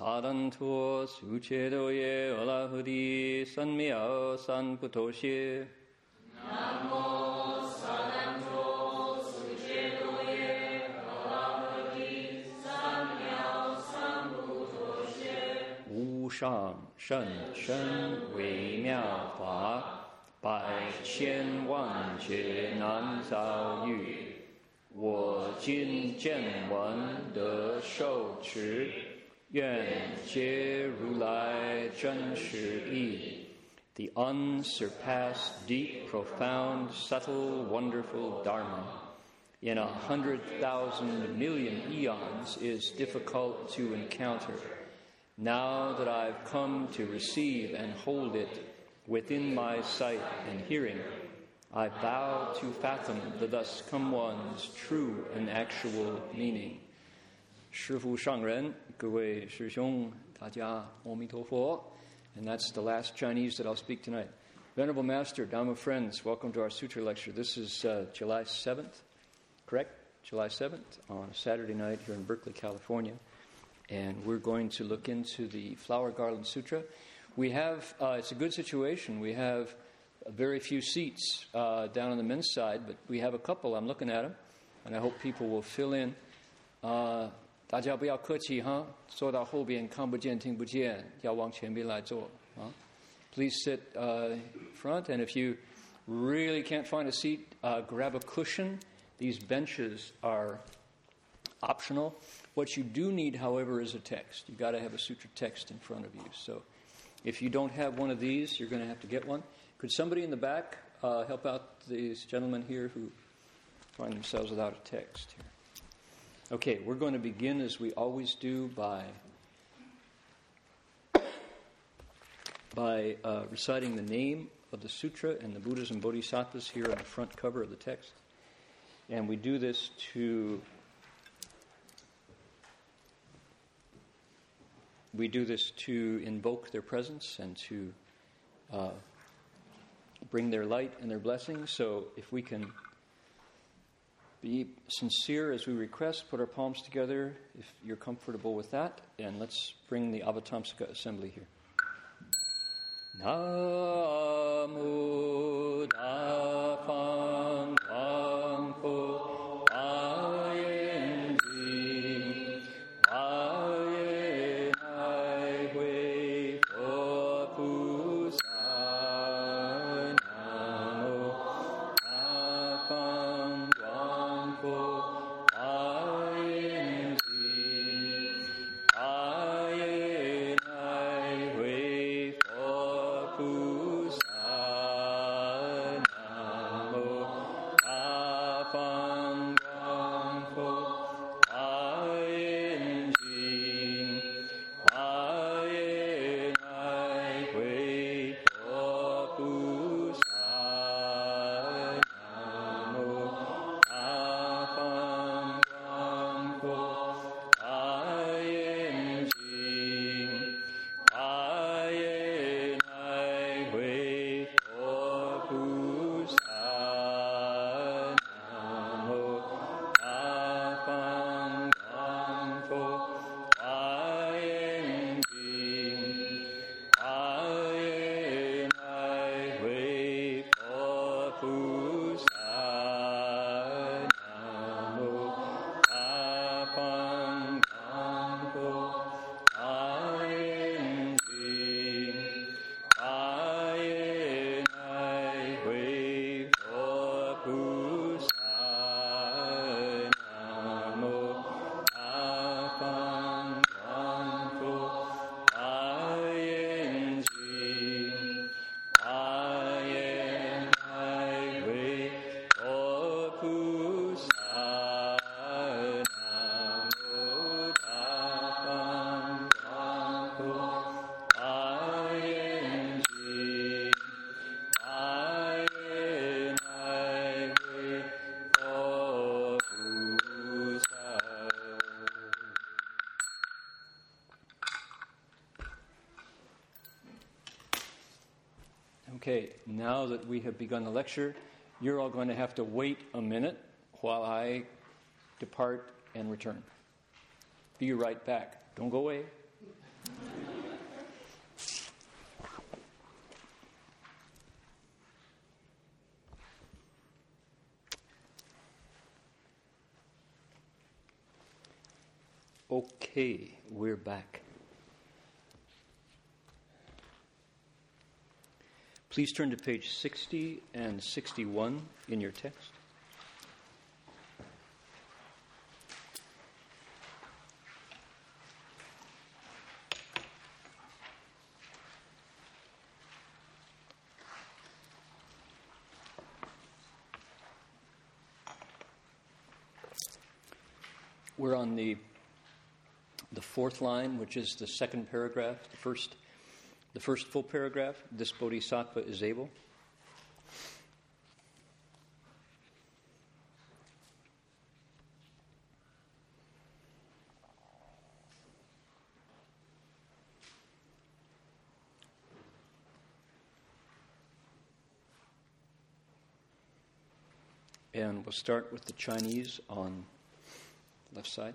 南无飒哆喃，苏悉多耶，伽啰帝，三藐三菩提。南无飒哆喃，苏悉多耶，伽啰帝，三藐三菩提。无上甚深微妙法，百千万劫难遭遇，我今见闻得受持。愿皆如来真实义。The unsurpassed, deep, profound, subtle, wonderful Dharma in a hundred thousand million eons is difficult to encounter. Now that I've come to receive and hold it within my sight and hearing, I bow to fathom the thus come one's true and actual meaning. 师父上人，各位师兄，大家阿弥陀佛。And that's the last Chinese that I'll speak tonight. Venerable Master, Dhamma friends, welcome to our sutra lecture. This is uh, July 7th, correct? July 7th on a Saturday night here in Berkeley, California. And we're going to look into the Flower Garland Sutra. We have, uh, it's a good situation. We have very few seats uh, down on the men's side, but we have a couple. I'm looking at them, and I hope people will fill in. Uh, 大家不要客气哈，坐到后边看不见听不见，要往前边来坐啊。Please sit uh, front, and if you really can't find a seat, uh, grab a cushion. These benches are optional. What you do need, however, is a text. You've got to have a sutra text in front of you. So if you don't have one of these, you're going to have to get one. Could somebody in the back uh, help out these gentlemen here who find themselves without a text here? Okay, we're going to begin as we always do by by uh, reciting the name of the sutra and the Buddhas and Bodhisattvas here on the front cover of the text. And we do this to we do this to invoke their presence and to uh, bring their light and their blessings. So if we can be sincere as we request, put our palms together if you're comfortable with that, and let's bring the Avatamsaka assembly here. Namo Dafang Okay, now that we have begun the lecture, you're all going to have to wait a minute while I depart and return. Be right back. Don't go away. Okay, we're back. Please turn to page 60 and 61 in your text. We're on the the fourth line, which is the second paragraph, the first the first full paragraph, this bodhisattva is able. And we'll start with the Chinese on left side.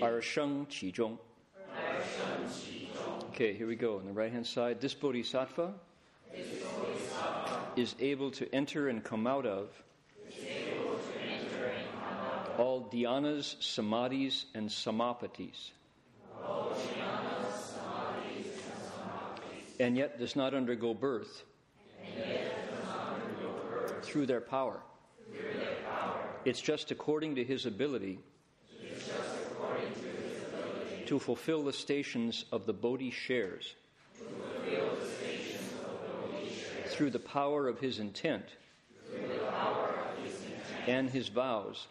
而生其中。Okay, here we go. On the right hand side, this bodhisattva, this bodhisattva is able to enter and come out of all dhyanas, samadhis, and samapatis. And yet does not undergo birth, through, their power. It's just according to his ability to fulfill the stations of the Bodhi shares. Through the power of his intent, and, his vows,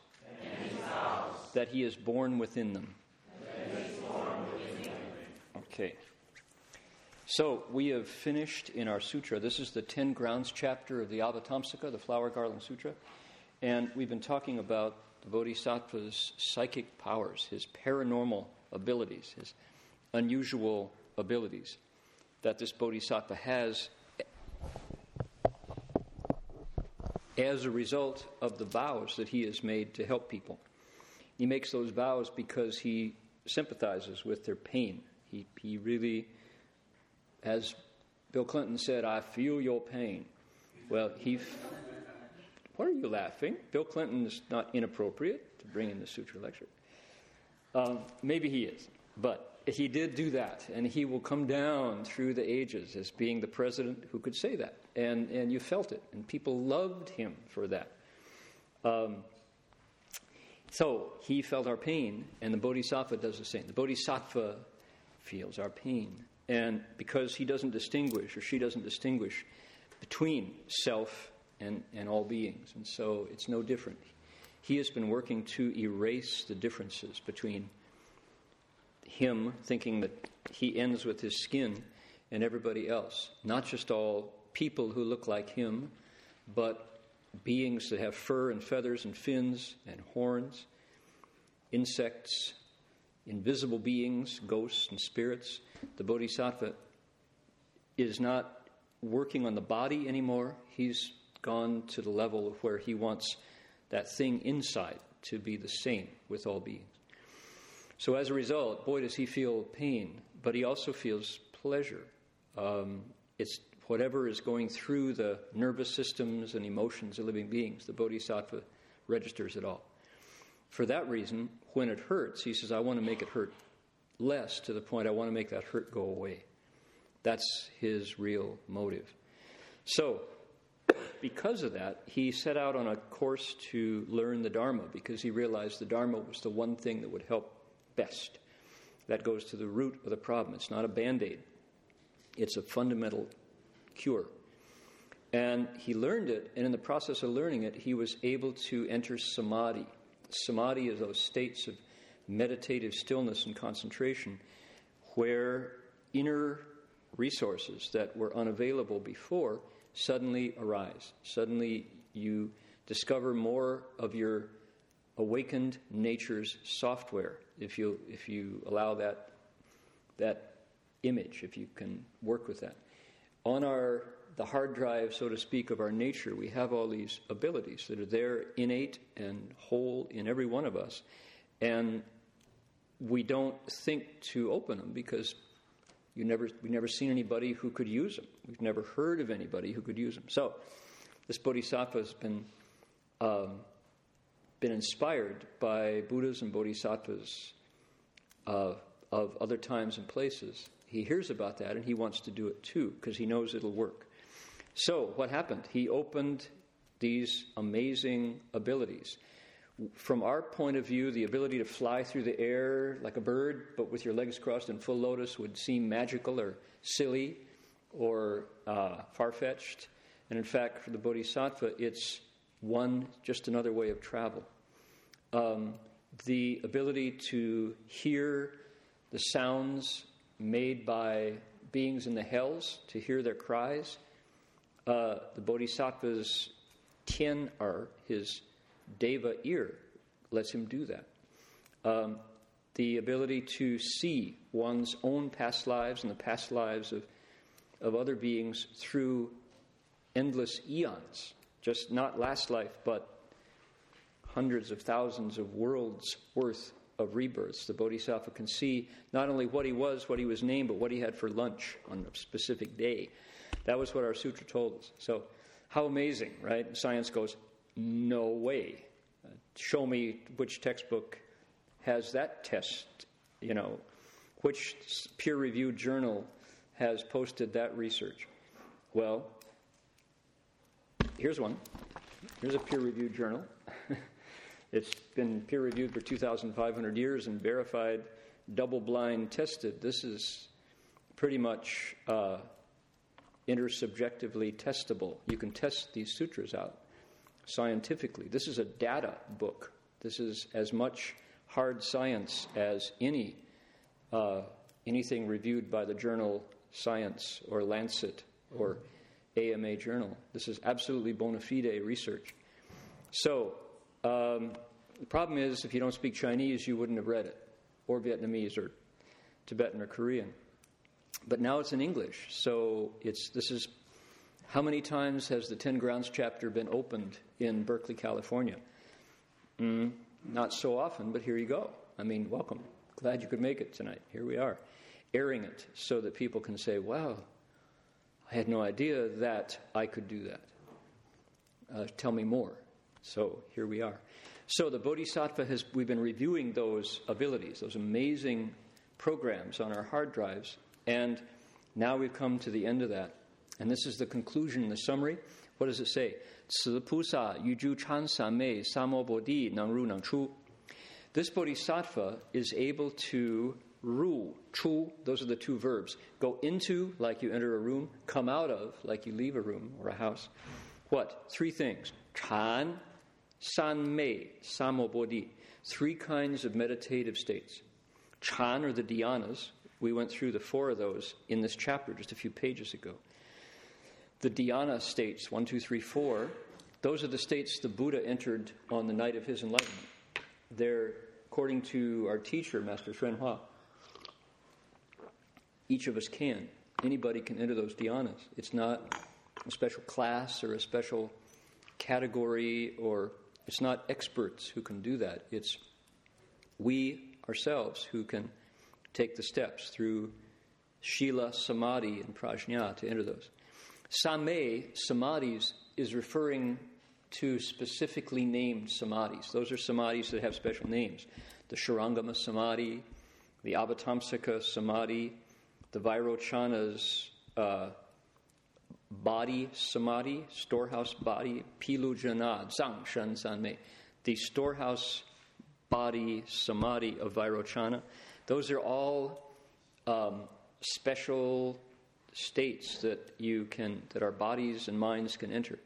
that he is born within them. Okay. So we have finished in our sutra. This is the 10 grounds chapter of the Avatamsaka, the Flower Garland Sutra. And we've been talking about the Bodhisattva's psychic powers, his paranormal abilities, his unusual abilities that this bodhisattva has as a result of the vows that he has made to help people. He makes those vows because he sympathizes with their pain. He, he really, as Bill Clinton said, I feel your pain. Well, he. What are you laughing? Bill Clinton is not inappropriate to bring in the sutra lecture. Um, maybe he is, but he did do that, and he will come down through the ages as being the president who could say that, and and you felt it, and people loved him for that. Um, so he felt our pain, and the Bodhisattva does the same. The Bodhisattva feels our pain, and because he doesn't distinguish, or she doesn't distinguish, between self and, and all beings, and so it's no different he has been working to erase the differences between him thinking that he ends with his skin and everybody else. Not just all people who look like him, but beings that have fur and feathers and fins and horns, insects, invisible beings, ghosts and spirits. The Bodhisattva is not working on the body anymore. He's gone to the level of where he wants that thing inside to be the same with all beings. So as a result, boy, does he feel pain, but he also feels pleasure. Um, it's whatever is going through the nervous systems and emotions of living beings, the bodhisattva registers it all. For that reason, when it hurts, he says, I want to make it hurt less to the point I want to make that hurt go away. That's his real motive. So, because of that, he set out on a course to learn the Dharma because he realized the Dharma was the one thing that would help best. That goes to the root of the problem. It's not a band aid, it's a fundamental cure. And he learned it, and in the process of learning it, he was able to enter samadhi. Samadhi is those states of meditative stillness and concentration where inner resources that were unavailable before suddenly arise. Suddenly you discover more of your awakened nature's software if you if you allow that that image if you can work with that on our the hard drive so to speak of our nature we have all these abilities that are there innate and whole in every one of us and we don't think to open them because you never we've never seen anybody who could use them we've never heard of anybody who could use them so this bodhisattva has been um, been inspired by Buddhas and Bodhisattvas uh, of other times and places. He hears about that and he wants to do it too because he knows it'll work. So, what happened? He opened these amazing abilities. From our point of view, the ability to fly through the air like a bird, but with your legs crossed in full lotus, would seem magical or silly or uh, far fetched. And in fact, for the Bodhisattva, it's one, just another way of travel um, the ability to hear the sounds made by beings in the hells, to hear their cries. Uh, the Bodhisattva's tien are his deva ear, lets him do that. Um, the ability to see one's own past lives and the past lives of, of other beings through endless eons, just not last life, but hundreds of thousands of worlds worth of rebirths. The Bodhisattva can see not only what he was, what he was named, but what he had for lunch on a specific day. That was what our sutra told us. So, how amazing, right? Science goes, no way. Show me which textbook has that test, you know, which peer reviewed journal has posted that research. Well, here's one. Here's a peer reviewed journal. It's been peer reviewed for 2,500 years and verified, double blind tested. This is pretty much uh, intersubjectively testable. You can test these sutras out scientifically. This is a data book. This is as much hard science as any uh, anything reviewed by the journal Science or Lancet or AMA Journal. This is absolutely bona fide research. So um, the problem is, if you don't speak Chinese, you wouldn't have read it, or Vietnamese, or Tibetan, or Korean. But now it's in English, so it's this is how many times has the Ten Grounds chapter been opened in Berkeley, California? Mm, not so often, but here you go. I mean, welcome. Glad you could make it tonight. Here we are, airing it so that people can say, "Wow, I had no idea that I could do that." Uh, tell me more. So here we are. So the Bodhisattva has, we've been reviewing those abilities, those amazing programs on our hard drives, and now we've come to the end of that. And this is the conclusion, the summary. What does it say? This bodhisattva is able to ru, chu, those are the two verbs. Go into, like you enter a room, come out of, like you leave a room or a house. What? Three things. Chan, San Mei, Samo Bodhi, three kinds of meditative states. Chan, or the dhyanas, we went through the four of those in this chapter just a few pages ago. The dhyana states, one, two, three, four, those are the states the Buddha entered on the night of his enlightenment. They're, according to our teacher, Master Hsuan Hua, each of us can. Anybody can enter those dhyanas. It's not a special class or a special category or it's not experts who can do that. It's we ourselves who can take the steps through Shila, Samadhi, and Prajna to enter those. Same, Samadhis, is referring to specifically named samadhis. Those are samadhis that have special names. The Shurangama Samadhi, the Avatamsaka Samadhi, the Vairochana's uh, body samadhi, storehouse body, Pilu Janad, Zang Shan San Mei, the storehouse body samadhi of Vairochana. Those are all um, special states that you can, that our bodies and minds can enter.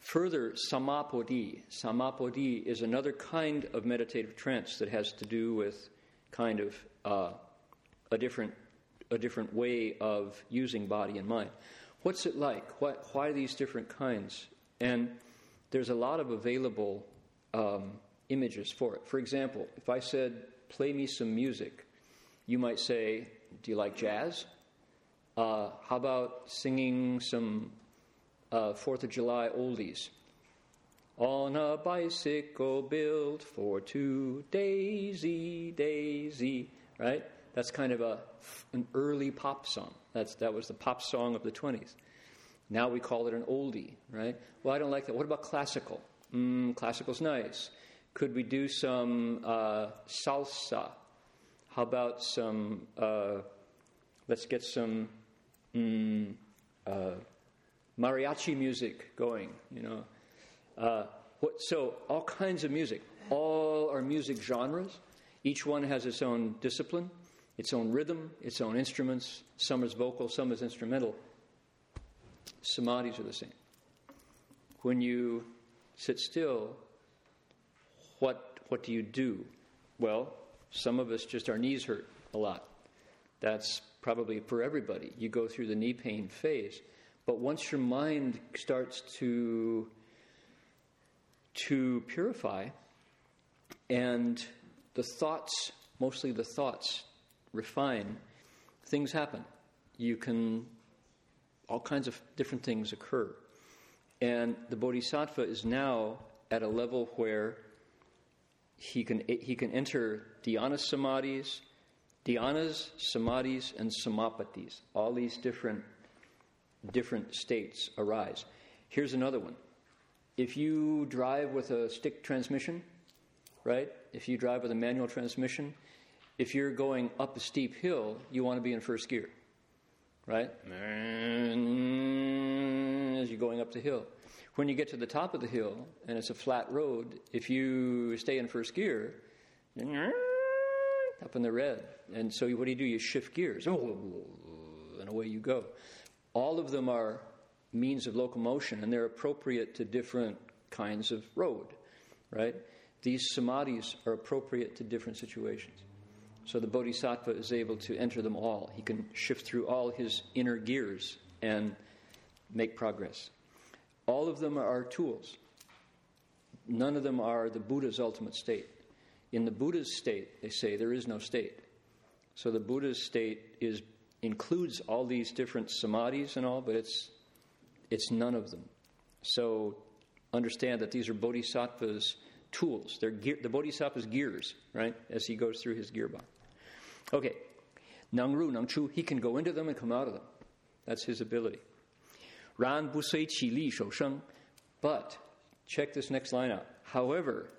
Further, samapodi. Samapodi is another kind of meditative trance that has to do with kind of uh, a different a different way of using body and mind. What's it like? Why, why these different kinds? And there's a lot of available um, images for it. For example, if I said, "Play me some music," you might say, "Do you like jazz?" Uh, how about singing some uh, Fourth of July oldies? On a bicycle built for two, Daisy, Daisy, right? That's kind of a, an early pop song. That's, that was the pop song of the 20s. Now we call it an oldie, right? Well, I don't like that. What about classical? Mm, classical's nice. Could we do some uh, salsa? How about some, uh, let's get some mm, uh, mariachi music going, you know. Uh, what, so, all kinds of music. All are music genres. Each one has its own discipline, its own rhythm, its own instruments. Some is vocal, some is instrumental. Samadhis are the same. When you sit still, what, what do you do? Well, some of us just, our knees hurt a lot. That's probably for everybody. You go through the knee pain phase. But once your mind starts to, to purify and the thoughts, mostly the thoughts, refine, things happen. You can, all kinds of different things occur. And the bodhisattva is now at a level where he can, he can enter dhyana samadhis, dhyanas, samadhis, and samapatis. All these different, different states arise. Here's another one. If you drive with a stick transmission, right? If you drive with a manual transmission, if you're going up a steep hill, you want to be in first gear, right? As you're going up the hill. When you get to the top of the hill and it's a flat road, if you stay in first gear, up in the red. And so what do you do? You shift gears, oh, and away you go. All of them are means of locomotion, and they're appropriate to different kinds of road, right? These samadhis are appropriate to different situations. So the bodhisattva is able to enter them all. He can shift through all his inner gears and make progress. All of them are tools. None of them are the Buddha's ultimate state. In the Buddha's state, they say there is no state. So the Buddha's state is includes all these different samadhis and all, but it's it's none of them. So understand that these are bodhisattva's tools. They're gear, the bodhisattva's gears, right? As he goes through his gear box. Okay, Nangru, Nangchu, he can go into them and come out of them. That's his ability. Ran busei qi li shou sheng. But check this next line out. However,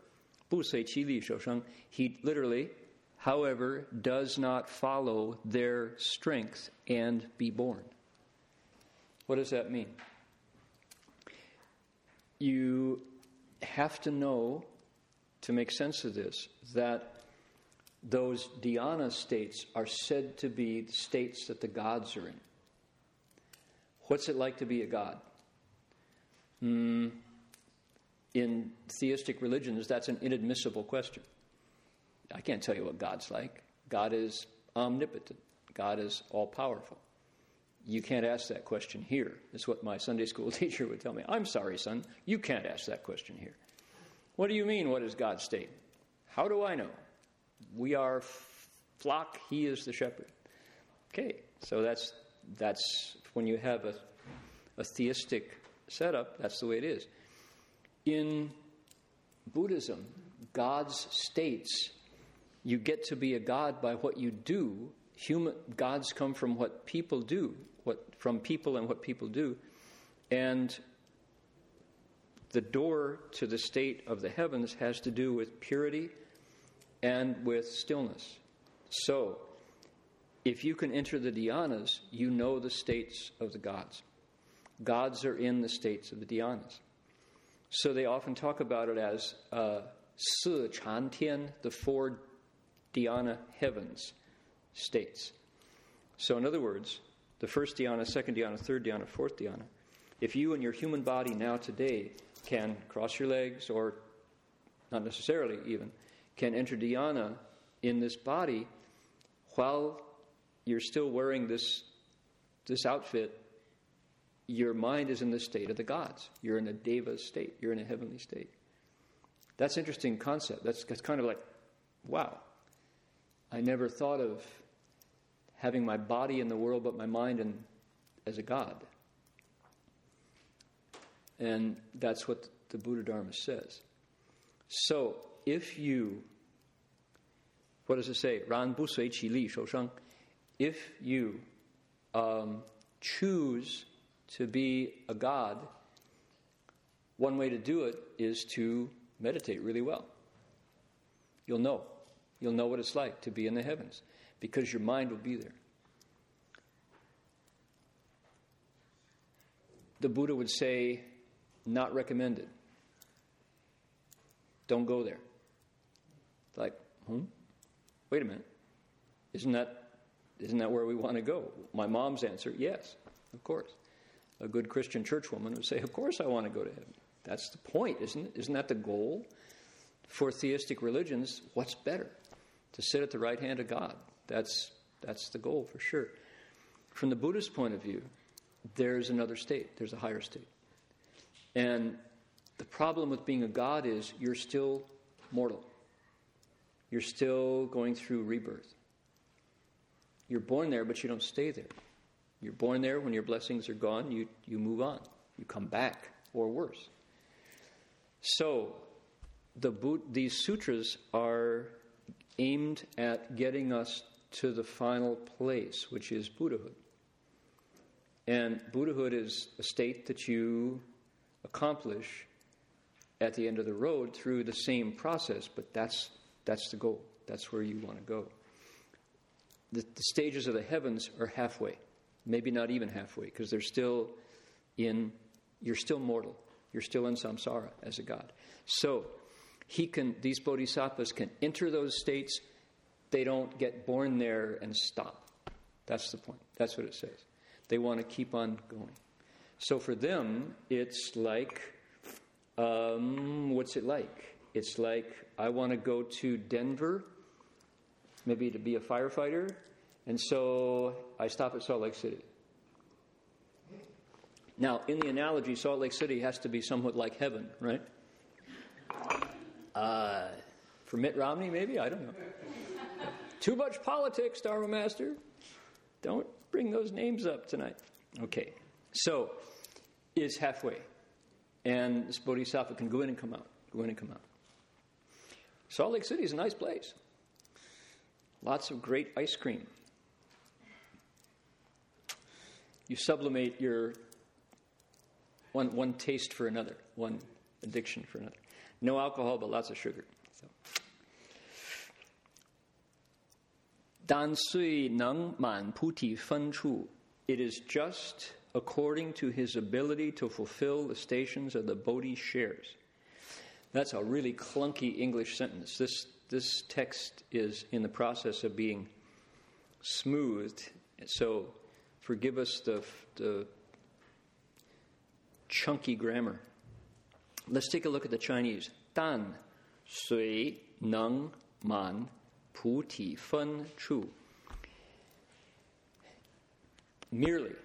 不随其力受生. He literally, however, does not follow their strength and be born. What does that mean? You have to know, to make sense of this, that those dhyana states are said to be states that the gods are in. What's it like to be a god? Mm, in theistic religions, that's an inadmissible question. I can't tell you what God's like. God is omnipotent, God is all powerful. You can't ask that question here. That's what my Sunday school teacher would tell me. I'm sorry, son, you can't ask that question here. What do you mean, what is God's state? How do I know? We are flock, he is the shepherd. Okay, so that's, that's when you have a, a theistic setup, that's the way it is. In Buddhism, God's states You get to be a God by what you do. Human gods come from what people do, what from people and what people do. And the door to the state of the heavens has to do with purity and with stillness. So, if you can enter the dhyanas, you know the states of the gods. Gods are in the states of the dhyanas. So they often talk about it as uh, Si Chan Tian, the four dhyana heavens states. So, in other words, the first dhyana, second dhyana, third dhyana, fourth dhyana. If you and your human body now today can cross your legs, or not necessarily even, can enter dhyana in this body while you're still wearing this, this outfit, your mind is in the state of the gods. You're in a deva state, you're in a heavenly state. That's interesting concept. That's, that's kind of like, wow. I never thought of having my body in the world but my mind in, as a god. And that's what the Buddha Dharma says. So, if you, what does it say? Ran bu sui qi li shou sheng if you um, choose to be a God, one way to do it is to meditate really well. You'll know. You'll know what it's like to be in the heavens because your mind will be there. The Buddha would say, not recommended. Don't go there. Like, hmm? Wait a minute. Isn't that isn't that where we want to go? My mom's answer, yes, of course. A good Christian churchwoman would say, Of course I want to go to heaven. That's the point, isn't it? Isn't that the goal? For theistic religions, what's better? To sit at the right hand of God. That's, that's the goal for sure. From the Buddhist point of view, there's another state, there's a higher state. And the problem with being a God is you're still mortal, you're still going through rebirth. You're born there, but you don't stay there. You're born there, when your blessings are gone, you, you move on. You come back, or worse. So, the, these sutras are aimed at getting us to the final place, which is Buddhahood. And Buddhahood is a state that you accomplish at the end of the road through the same process, but that's, that's the goal. That's where you want to go the, the stages of the heavens are halfway, maybe not even halfway, because they're still in, you're still mortal. You're still in samsara as a god. So, he can, these bodhisattvas can enter those states. They don't get born there and stop. That's the point. That's what it says. They want to keep on going. So for them, it's like, um, what's it like? It's like, I want to go to Denver maybe to be a firefighter. And so I stop at Salt Lake City. Now, in the analogy, Salt Lake City has to be somewhat like heaven, right? Uh, for Mitt Romney, maybe? I don't know. Too much politics, Dharma Master. Don't bring those names up tonight. Okay, so is halfway. And this bodhisattva can go in and come out, go in and come out. Salt Lake City is a nice place. Lots of great ice cream. You sublimate your one, one taste for another, one addiction for another. No alcohol, but lots of sugar. So. Dan sui neng man puti fen chu. It is just according to his ability to fulfill the stations of the Bodhi shares. That's a really clunky English sentence. This this text is in the process of being smoothed. So forgive us the, the chunky grammar. Let's take a look at the Chinese. Dan, sui, neng, man, pu, ti, fen, chu. Merely,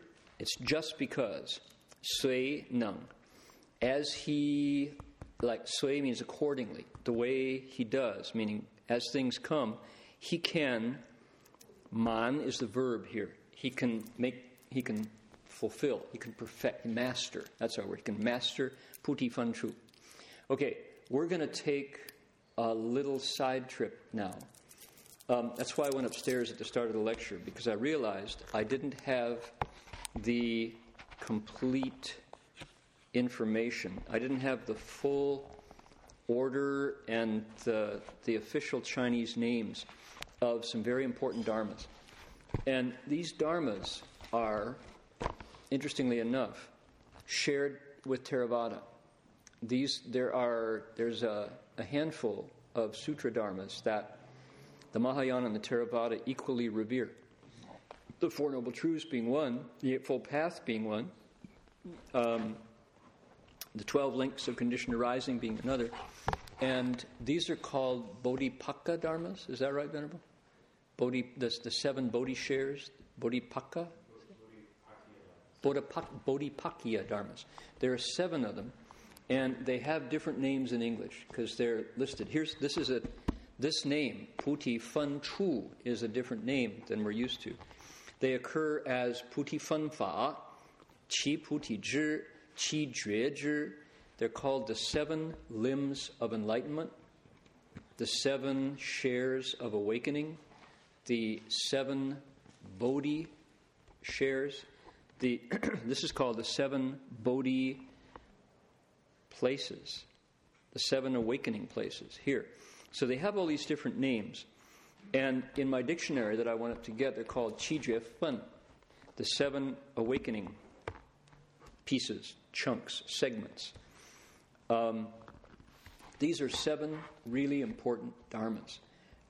it's just because sui, neng, as he like sui means accordingly, the way he does, meaning as things come, he can, man is the verb here. He can make, he can fulfill, he can perfect, master. That's our word. He can master puti fan chu. Okay, we're going to take a little side trip now Um, that's why I went upstairs at the start of the lecture, because I realized I didn't have the complete information. I didn't have the full order and the, the official Chinese names of some very important dharmas. And these dharmas are, interestingly enough, shared with Theravada. These, there are, there's a, a handful of sutra dharmas that the Mahayana and the Theravada equally revere. The Four Noble Truths being one, the Eightfold Path being one, um, the 12 links of conditioned arising being another. And these are called Bodhipakka dharmas. Is that right, Venerable? Bodhi, the, the seven Bodhi shares, Bodhipakka? Bodhipakya dharmas. There are seven of them, and they have different names in English because they're listed. Here's this is a this name Puti Fun Chu is a different name than we're used to. They occur as Puti Fun Fa, Qi Puti Zhi, Qi Jue Zhi. They're called the seven limbs of enlightenment, the seven shares of awakening, the seven Bodhi shares. The, this is called the seven Bodhi places, the seven awakening places here. So they have all these different names. And in my dictionary that I went up to get, they're called Qi Fun, the seven awakening pieces, chunks, segments. Um, these are seven really important dharmas.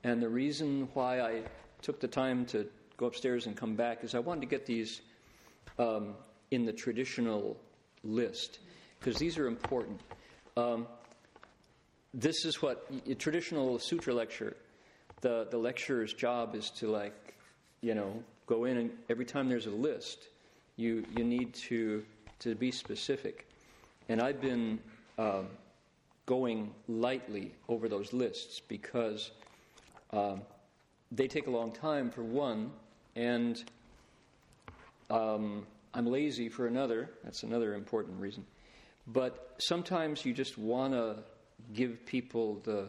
And the reason why I took the time to go upstairs and come back is I wanted to get these um, in the traditional list because these are important. Um, this is what a traditional sutra lecture, the, the lecturer's job is to like, you know, go in and every time there's a list, you, you need to, to be specific. And I've been um, going lightly over those lists because um, they take a long time for one, and um, I'm lazy for another. That's another important reason. But sometimes you just want to give people the,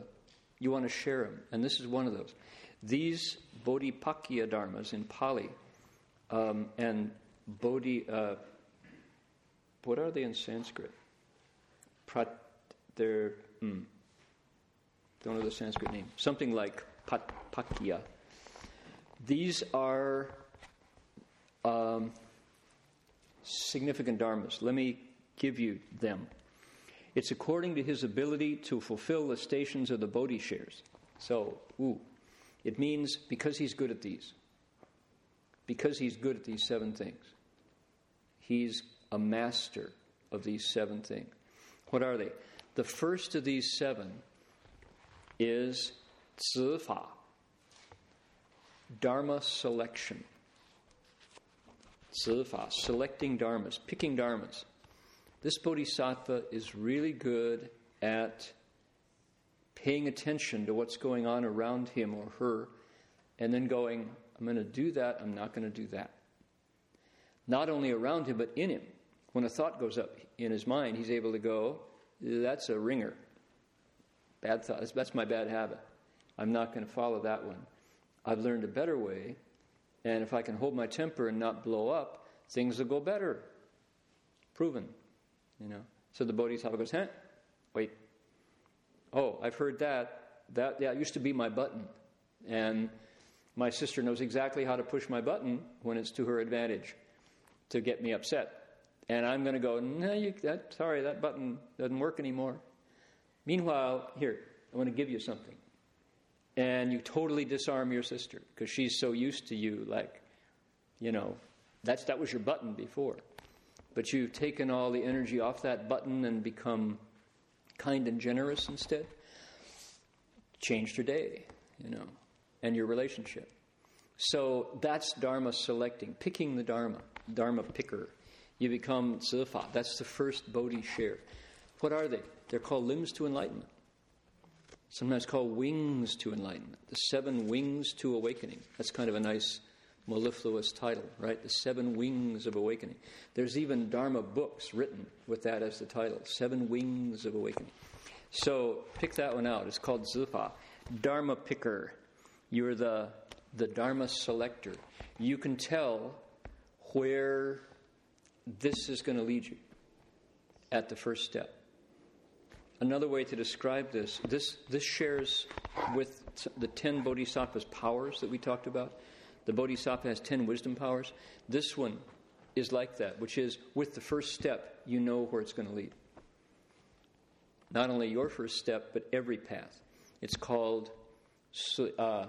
you want to share them, and this is one of those. These Bodhipakya dharmas in Pali um, and Bodhi, uh, what are they in Sanskrit? Prat, they're, hmm, don't know the Sanskrit name. Something like Pat, Pakya. These are um, significant dharmas. Let me give you them. It's according to his ability to fulfill the stations of the Bodhi shares. So, ooh, it means because he's good at these. Because he's good at these seven things. He's a master of these seven things. What are they? The first of these seven is Zifa, Dharma selection. Zifa, selecting dharmas, picking dharmas. This bodhisattva is really good at paying attention to what's going on around him or her and then going, I'm going to do that, I'm not going to do that. Not only around him, but in him. When a thought goes up in his mind, he's able to go, That's a ringer. Bad thought. That's my bad habit. I'm not going to follow that one. I've learned a better way, and if I can hold my temper and not blow up, things will go better. Proven. You know. So the Bodhisattva goes, huh? Wait. Oh, I've heard that. That that used to be my button. And my sister knows exactly how to push my button when it's to her advantage to get me upset. And I'm going to go, no, you, that, sorry, that button doesn't work anymore. Meanwhile, here, I want to give you something and you totally disarm your sister because she's so used to you like you know that's that was your button before. But you've taken all the energy off that button and become kind and generous instead. Changed your day you know and your relationship. So that's dharma selecting picking the dharma dharma picker. You become zifa that's the first bodhi share. What are they? They're called limbs to enlightenment sometimes called wings to enlightenment, the seven wings to awakening. That's kind of a nice mellifluous title, right? The seven wings of awakening. There's even Dharma books written with that as the title, Seven Wings of Awakening. So pick that one out. It's called Zifa. Dharma Picker. You're the, the Dharma selector. You can tell where this is going to lead you at the first step. Another way to describe this, this, this shares with the 10 bodhisattvas' powers that we talked about. The bodhisattva has 10 wisdom powers. This one is like that, which is with the first step, you know where it's going to lead. Not only your first step, but every path. It's called, uh,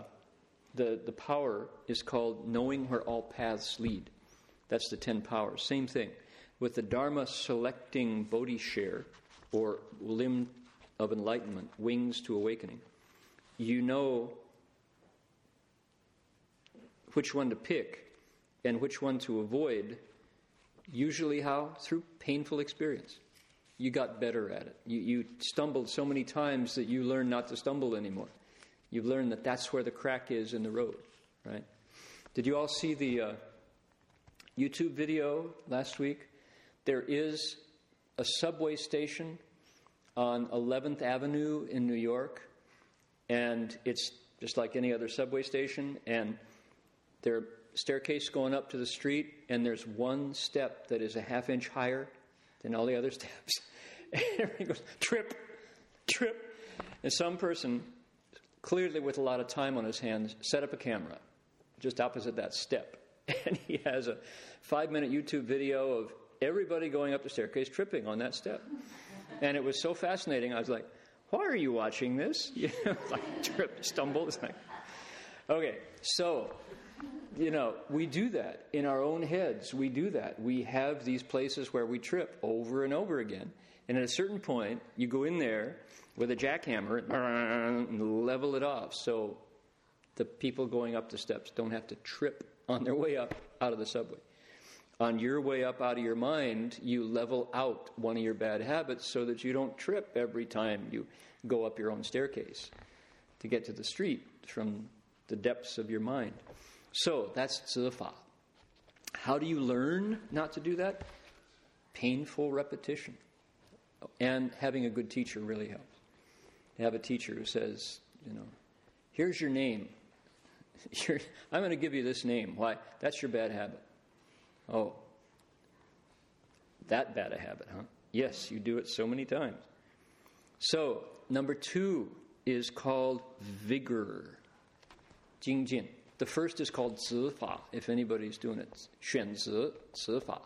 the, the power is called knowing where all paths lead. That's the 10 powers. Same thing. With the Dharma selecting Bodhi share, or limb of enlightenment, wings to awakening, you know which one to pick and which one to avoid. Usually, how? Through painful experience. You got better at it. You, you stumbled so many times that you learned not to stumble anymore. You've learned that that's where the crack is in the road, right? Did you all see the uh, YouTube video last week? There is a subway station on 11th Avenue in New York, and it's just like any other subway station, and there are staircase going up to the street, and there's one step that is a half inch higher than all the other steps. and everybody goes, trip, trip. And some person, clearly with a lot of time on his hands, set up a camera just opposite that step. And he has a five minute YouTube video of everybody going up the staircase tripping on that step. And it was so fascinating. I was like, why are you watching this? You know, like trip, stumble. It's like, okay, so, you know, we do that in our own heads. We do that. We have these places where we trip over and over again. And at a certain point, you go in there with a jackhammer and level it off. So the people going up the steps don't have to trip on their way up out of the subway on your way up out of your mind, you level out one of your bad habits so that you don't trip every time you go up your own staircase to get to the street from the depths of your mind. So that's zifa. How do you learn not to do that? Painful repetition. And having a good teacher really helps. To have a teacher who says, you know, here's your name. I'm going to give you this name. Why? That's your bad habit. Oh, that bad a habit, huh? Yes, you do it so many times. So, number two is called vigor. Jingjin. The first is called zifa, if anybody's doing it. Xuanzi, zifa.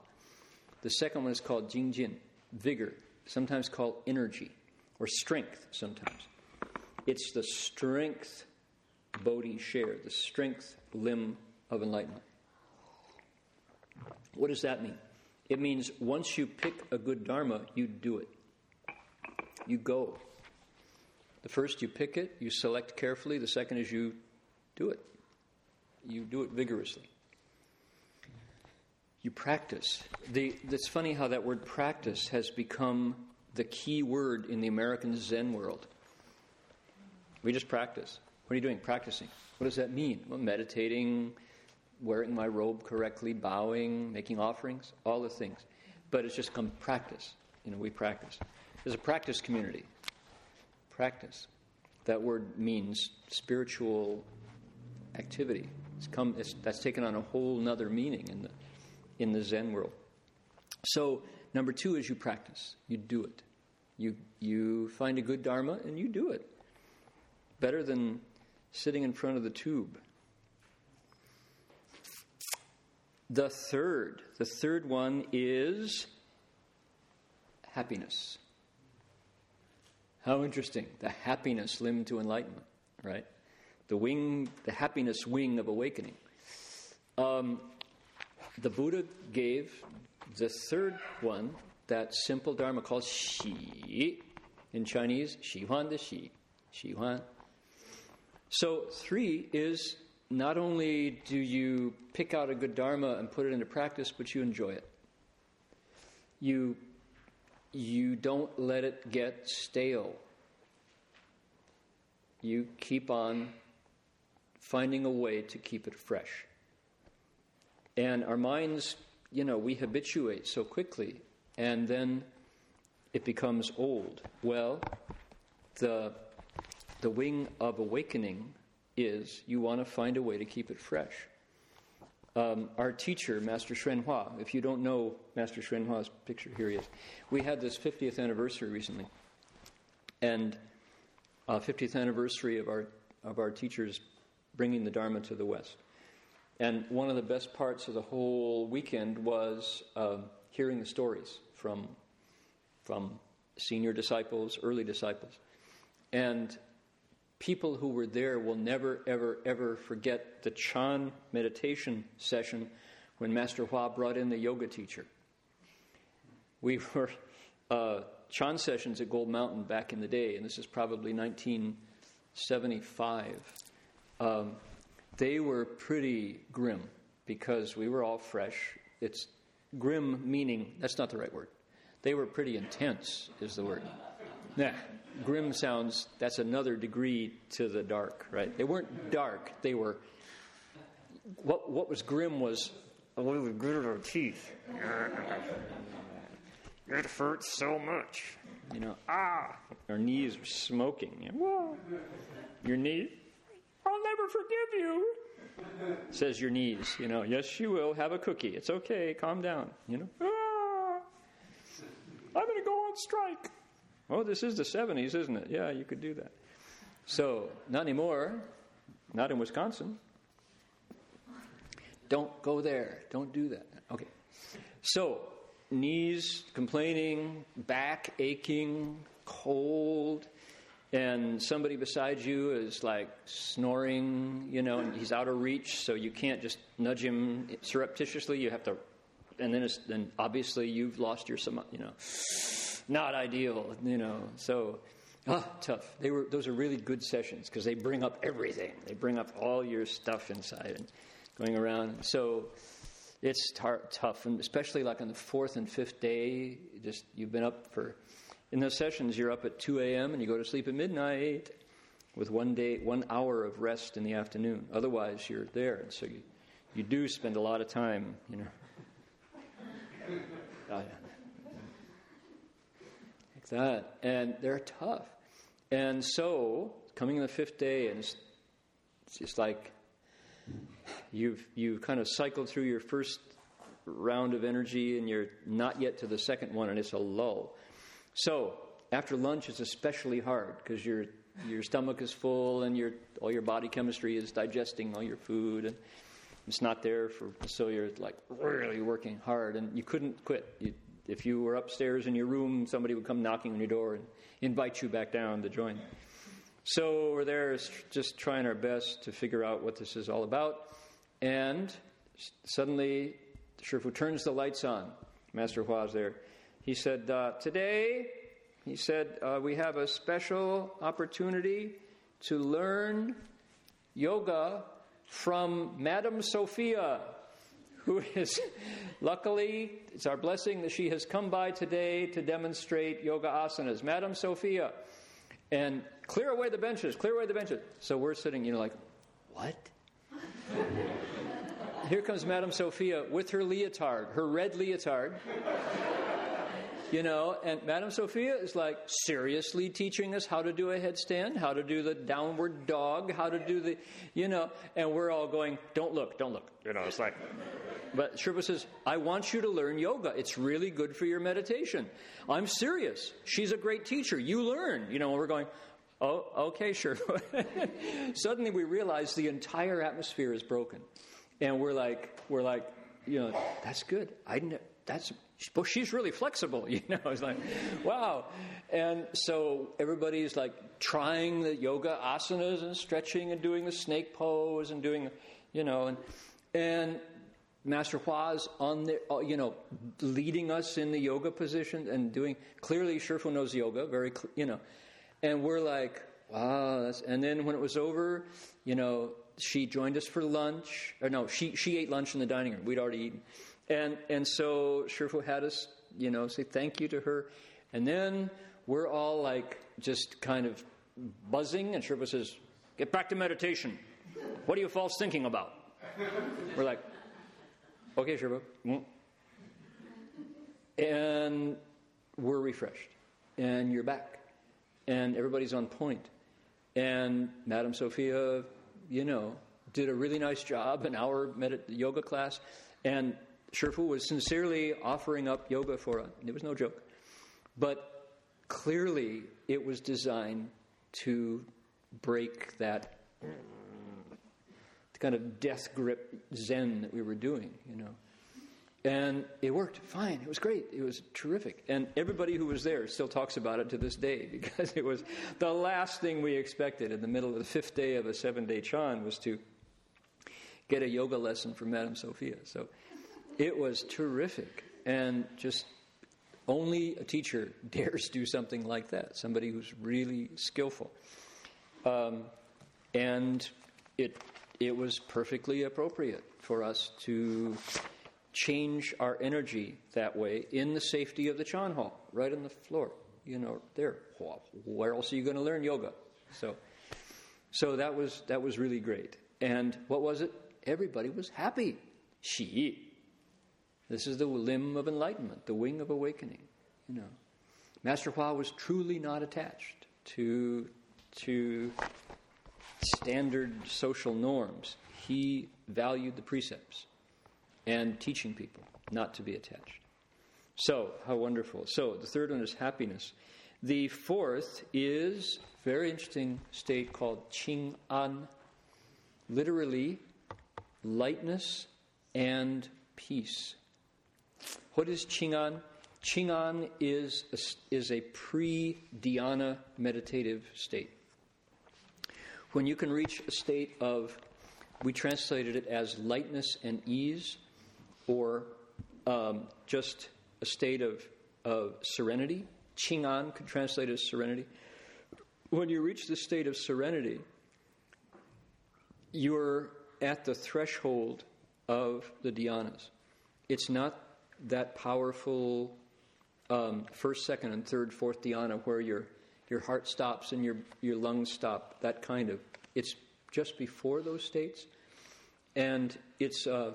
The second one is called jingjin, vigor, sometimes called energy or strength sometimes. It's the strength Bodhi share, the strength limb of enlightenment. What does that mean? It means once you pick a good Dharma, you do it. You go. The first, you pick it, you select carefully. The second is you do it. You do it vigorously. You practice. The, it's funny how that word practice has become the key word in the American Zen world. We just practice. What are you doing? Practicing. What does that mean? Well, meditating, wearing my robe correctly, bowing, making offerings, all the things. But it's just come practice. You know, we practice. There's a practice community. Practice. That word means spiritual activity. It's come, it's, that's taken on a whole other meaning in the, in the Zen world. So, number two is you practice. You do it. You, you find a good Dharma and you do it. Better than sitting in front of the tube The third, the third one is happiness. How interesting. The happiness limb to enlightenment, right? The wing, the happiness wing of awakening. Um, the Buddha gave the third one, that simple Dharma called Xi. In Chinese, Xi Huan de Xi. Xi Huan. So three is not only do you pick out a good Dharma and put it into practice, but you enjoy it. You, you don't let it get stale. You keep on finding a way to keep it fresh. And our minds, you know, we habituate so quickly, and then it becomes old. Well, the, the wing of awakening is you want to find a way to keep it fresh. Um, our teacher, Master Hsuan Hua, if you don't know Master Hsuan Hua's picture, here he is. We had this 50th anniversary recently. And uh, 50th anniversary of our, of our teachers bringing the Dharma to the West. And one of the best parts of the whole weekend was uh, hearing the stories from, from senior disciples, early disciples. And people who were there will never, ever, ever forget the Chan meditation session when Master Hua brought in the yoga teacher. We were uh, Chan sessions at Gold Mountain back in the day, and this is probably 1975. Um, they were pretty grim because we were all fresh. It's grim meaning, that's not the right word. They were pretty intense, is the word. Nah, grim sounds, that's another degree to the dark, right? They weren't dark, they were. What, what was grim was, we would grit our teeth. It hurts so much. You know, ah, our knees are smoking. Whoa, your knee, I'll never forgive you. Says your knees, you know, yes, you will. Have a cookie. It's okay. Calm down. You know, ah, I'm going to go on strike. Oh, this is the 70s, isn't it? Yeah, you could do that. So, not anymore. Not in Wisconsin. Don't go there. Don't do that. Okay. So, knees complaining, back aching, cold, and somebody beside you is like snoring, you know, and he's out of reach, so you can't just nudge him surreptitiously. You have to, and then, it's, then obviously you've lost your, you know, not ideal, you know. So, ah, tough. They were those are really good sessions because they bring up everything. They bring up all your stuff inside and going around. So it's tar- tough, and especially like on the fourth and fifth day. Just you've been up for in those sessions. You're up at 2 a.m. and you go to sleep at midnight, with one day, one hour of rest in the afternoon. Otherwise, you're there, and so you you do spend a lot of time, you know. Oh, yeah. That, and they're tough. And so, coming in the fifth day, and it's, it's just like You've, you've kind of cycled through your first round of energy and you're not yet to the second one, and it's a lull. So, after lunch, it's especially hard because your, your stomach is full and your, all your body chemistry is digesting all your food, and it's not there for, so you're like really working hard, and you couldn't quit. You, if you were upstairs in your room, somebody would come knocking on your door and invite you back down to join. So we're there just trying our best to figure out what this is all about. And suddenly, Shifu turns the lights on. Master Hua's there. He said, uh, Today, he said, uh, we have a special opportunity to learn yoga from Madame Sophia, who is, luckily, it's our blessing that she has come by today to demonstrate yoga asanas. Madam Sophia. And clear away the benches, clear away the benches. So we're sitting, you know, like, what? Here comes Madam Sophia with her leotard, her red leotard. You know, and Madame Sophia is like seriously teaching us how to do a headstand, how to do the downward dog, how to do the, you know, and we're all going, don't look, don't look. You know, it's like, but Shifu says, I want you to learn yoga. It's really good for your meditation. I'm serious. She's a great teacher. You learn. You know, and we're going, oh, okay, sure. Suddenly we realize the entire atmosphere is broken. And we're like, we're like, you know, that's good. I that's well, she's really flexible, you know. It's like, wow. And so everybody's like trying the yoga asanas and stretching and doing the snake pose and doing, you know, and and Master Hua's on the, uh, you know, leading us in the yoga position and doing. Clearly, Shifu knows yoga, very, you know, and we're like, wow. and then when it was over, you know, she joined us for lunch. Or no, she she ate lunch in the dining room. We'd already eaten, and and so Shifu had us, you know, say thank you to her, and then we're all like just kind of buzzing, and Shifu says, "Get back to meditation. What are you false thinking about?" We're like, "Okay, Shifu," mm. and we're refreshed, and you're back, and everybody's on point. point, and Madam Sophia you know, did a really nice job, an hour med- yoga class, and Shifu was sincerely offering up yoga for us. It was no joke. But clearly, it was designed to break that kind of death grip Zen that we were doing, you know. And it worked fine. It was great. It was terrific. And everybody who was there still talks about it to this day because it was the last thing we expected in the middle of the fifth day of a seven day Chan was to get a yoga lesson from Madame Sophia. So it was terrific. And just only a teacher dares do something like that, somebody who's really skillful. Um, and it, it was perfectly appropriate for us to change our energy that way in the safety of the Chan hall, right on the floor. You know, there. Where else are you going to learn yoga? So, so that was that was really great. And what was it? Everybody was happy. Xi. This is the limb of enlightenment, the wing of awakening. You know, Master Hua was truly not attached to to standard social norms. He valued the precepts and teaching people not to be attached. So, how wonderful. So, the third one is happiness. The fourth is very interesting state called Qing An, literally lightness and peace. What is Qing An? Qing'an is a, is a pre dhyana meditative state. When you can reach a state of, we translated it as lightness and ease, or um, just a state of, of serenity. Qing'an could translate as serenity. When you reach the state of serenity, you're at the threshold of the dhyanas. It's not that powerful um, first, second, and third, fourth dhyana where your, your heart stops and your, your lungs stop, that kind of. It's just before those states. And it's, uh,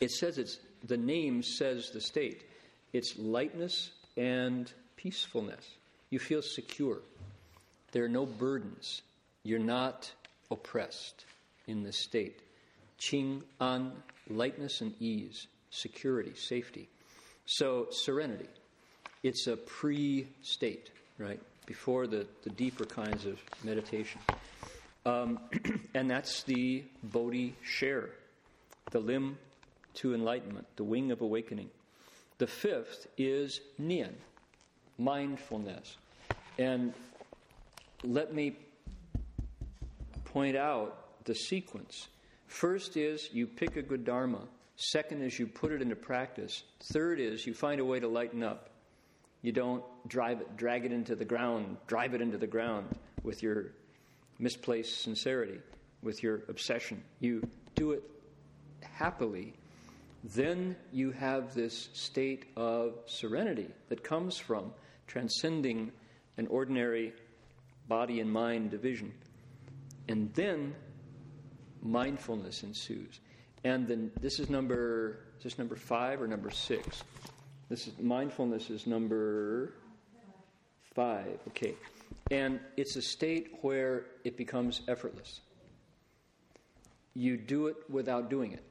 it says it's, the name says the state. It's lightness and peacefulness. You feel secure. There are no burdens. You're not oppressed in this state. Qing An, lightness and ease, security, safety. So, serenity. It's a pre state, right? Before the, the deeper kinds of meditation. Um, and that's the Bodhi share, the limb to enlightenment, the wing of awakening. The fifth is Nian, mindfulness. And let me point out the sequence. First is you pick a good Dharma Second is you put it into practice. Third is you find a way to lighten up. You don't drive it, drag it into the ground, drive it into the ground with your misplaced sincerity, with your obsession. You do it happily. Then you have this state of serenity that comes from transcending an ordinary body and mind division. And then mindfulness ensues. And then this is number is this number five or number six? This is mindfulness is number five. Okay. And it's a state where it becomes effortless. You do it without doing it.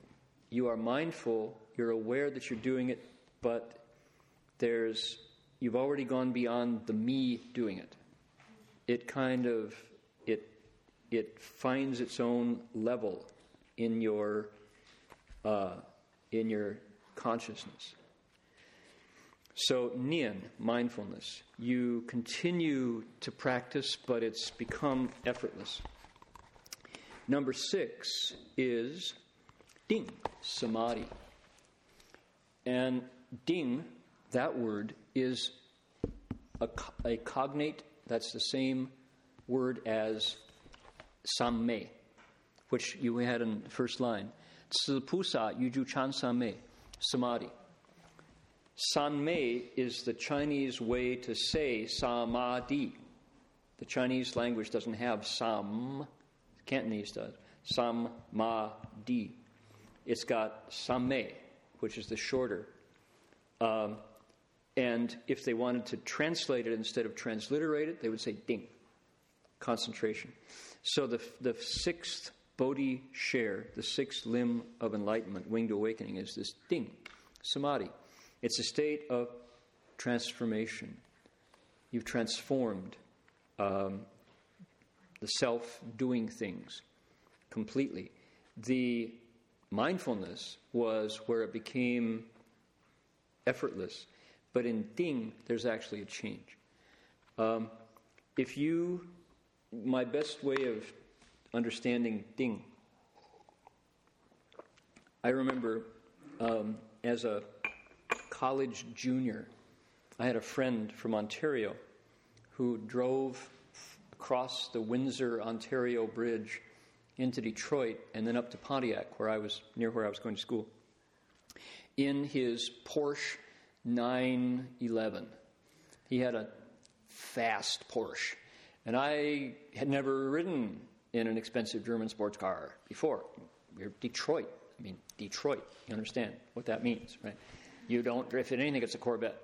You are mindful, you're aware that you're doing it, but there's you've already gone beyond the me doing it. It kind of it it finds its own level in your uh, in your consciousness. So, nian, mindfulness, you continue to practice, but it's become effortless. Number six is ding, samadhi. And ding, that word, is a, a cognate, that's the same word as samme, which you had in the first line. 此菩萨于住禅三昧 samadhi. Sanmei is the Chinese way to say samadhi. The Chinese language doesn't have sam, Cantonese does. Samadhi. It's got samme, which is the shorter. Um, and if they wanted to translate it instead of transliterate it, they would say ding. concentration. So the, the sixth Bodhi share, the sixth limb of enlightenment, winged awakening, is this ding, samadhi. It's a state of transformation. You've transformed um, the self doing things completely. The mindfulness was where it became effortless, but in ding, there's actually a change. Um, if you, my best way of understanding ding, I remember um, as a college junior, I had a friend from Ontario who drove across the Windsor, Ontario Bridge into Detroit and then up to Pontiac, where I was near where I was going to school, in his Porsche 911. He had a fast Porsche, and I had never ridden in an expensive German sports car before. We're Detroit. I mean, Detroit. You understand what that means, right? You don't drift in anything, it's a Corvette.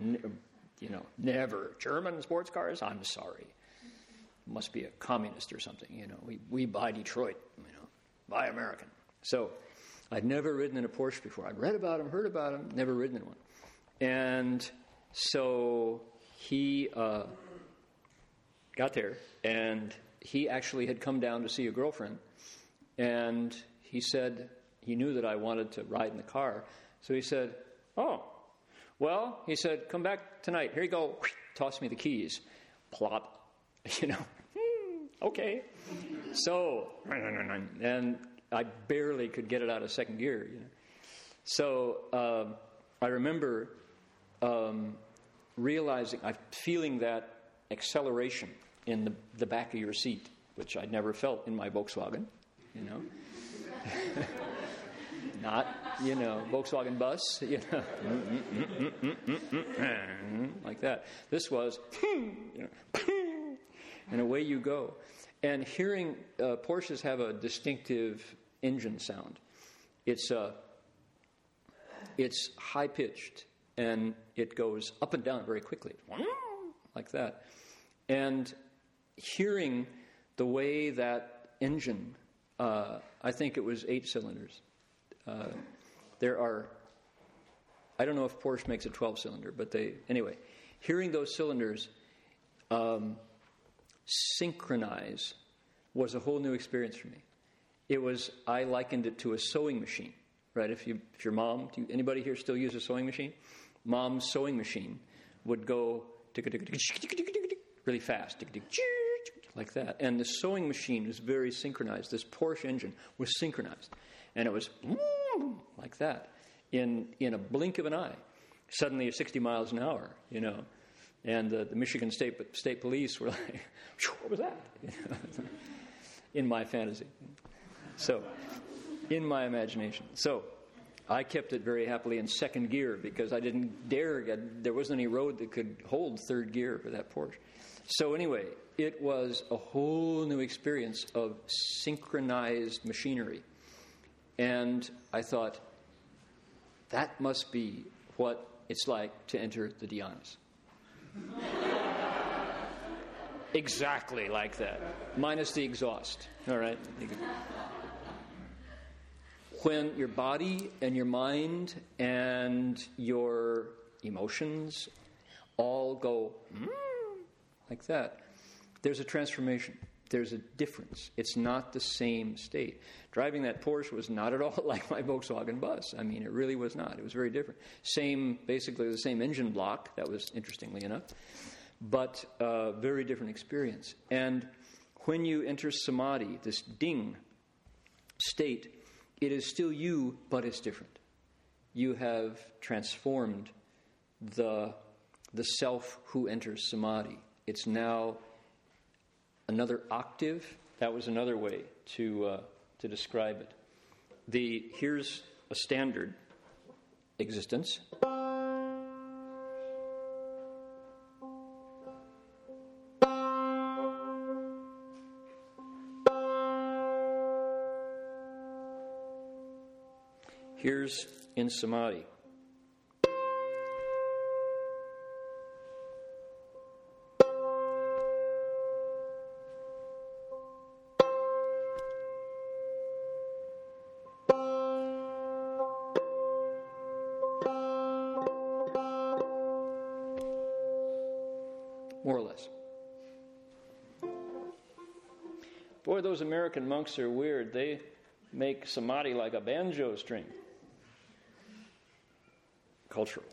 you know, never. German sports cars? I'm sorry. Must be a communist or something, you know. We, we buy Detroit, you know, buy American. So I'd never ridden in a Porsche before. I'd read about them, heard about them, never ridden in one. And so he uh, got there, and he actually had come down to see a girlfriend. And he said he knew that I wanted to ride in the car. So he said, Oh, well, he said, come back tonight. Here you go. Toss me the keys. Plop. You know, hmm, okay. So, and I barely could get it out of second gear. You know. So um, I remember um, realizing, I'm feeling that acceleration in the, the back of your seat, which I'd never felt in my Volkswagen, you know. Not, you know, Volkswagen bus, you know, like that. This was, you know, and away you go. And hearing uh, Porsches have a distinctive engine sound. It's uh, it's high pitched and it goes up and down very quickly, like that. And hearing the way that engine, uh, I think it was eight cylinders, uh, there are, I don't know if Porsche makes a 12 cylinder, but they, anyway, hearing those cylinders um, synchronize was a whole new experience for me. It was, I likened it to a sewing machine, right? If, you, if your mom, you, anybody here still use a sewing machine? Mom's sewing machine would go really fast, like that. And the sewing machine was very synchronized. This Porsche engine was synchronized. And it was like that in, in a blink of an eye. Suddenly, you're 60 miles an hour, you know. And the, the Michigan State, State Police were like, what was that? in my fantasy. So, in my imagination. So, I kept it very happily in second gear because I didn't dare get, there wasn't any road that could hold third gear for that Porsche. So, anyway, it was a whole new experience of synchronized machinery. And I thought, that must be what it's like to enter the dhyanas. exactly like that, minus the exhaust. All right? When your body and your mind and your emotions all go mm, like that, there's a transformation. There's a difference. It's not the same state. Driving that Porsche was not at all like my Volkswagen bus. I mean, it really was not. It was very different. Same, basically the same engine block. That was interestingly enough, but uh, very different experience. And when you enter samadhi, this ding state, it is still you, but it's different. You have transformed the the self who enters samadhi. It's now another octave. That was another way to, uh, to describe it. The, here's a standard existence. Here's in Samadhi. American monks are weird. They make samadhi like a banjo string. Cultural.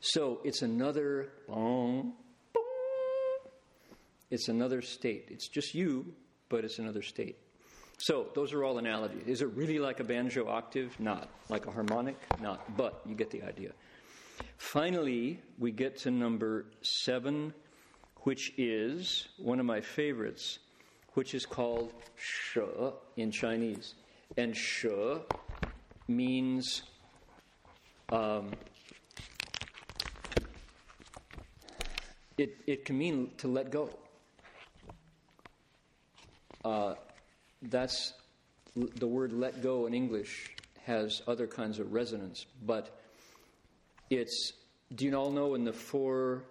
So it's another boom. It's another state. It's just you, but it's another state. So those are all analogies. Is it really like a banjo octave? Not. Like a harmonic? Not. But you get the idea. Finally, we get to number seven, which is one of my favorites, which is called she in Chinese. And she means um, it, it can mean to let go. Uh, that's the word let go in English has other kinds of resonance, but it's, do you all know in the four,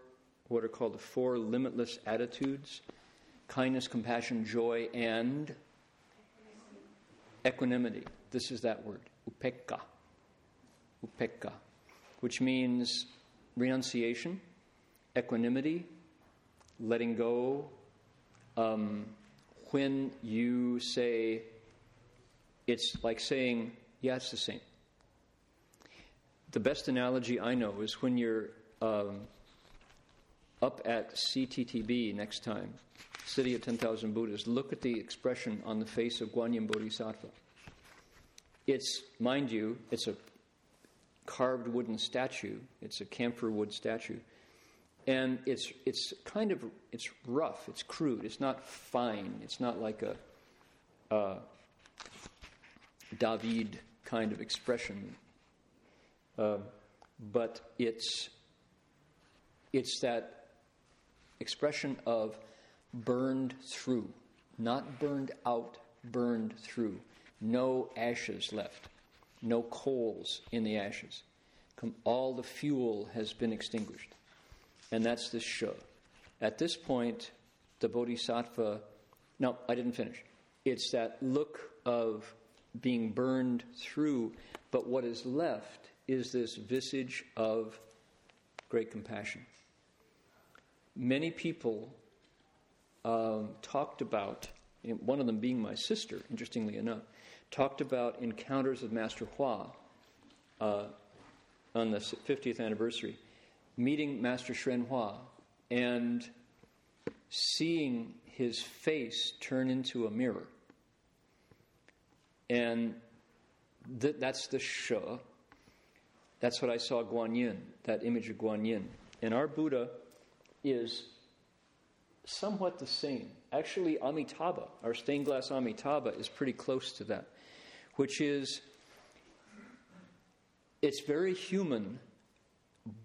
what are called the four limitless attitudes? Kindness, compassion, joy, and equanimity. This is that word, upekkha. Upekkha, which means renunciation, equanimity, letting go. Um, when you say, it's like saying, yeah, it's the same. The best analogy I know is when you're um, up at CTTB next time, City of 10,000 Buddhas, look at the expression on the face of Guanyin Bodhisattva. It's, mind you, it's a carved wooden statue, it's a camphor wood statue. And it's, it's kind of, it's rough, it's crude, it's not fine, it's not like a, a David kind of expression. Uh, but it's, it's that expression of burned through, not burned out, burned through. No ashes left, no coals in the ashes. All the fuel has been extinguished. And that's the she. At this point, the bodhisattva, no, I didn't finish. It's that look of being burned through, but what is left is this visage of great compassion. Many people um, talked about, one of them being my sister, interestingly enough, talked about encounters with Master Hua uh, on the 50th anniversary, meeting Master Hsuan Hua and seeing his face turn into a mirror. And th- that's the she that's what I saw Guanyin, that image of Guanyin. And our Buddha is somewhat the same. Actually, Amitabha, our stained glass Amitabha, is pretty close to that, which is it's very human,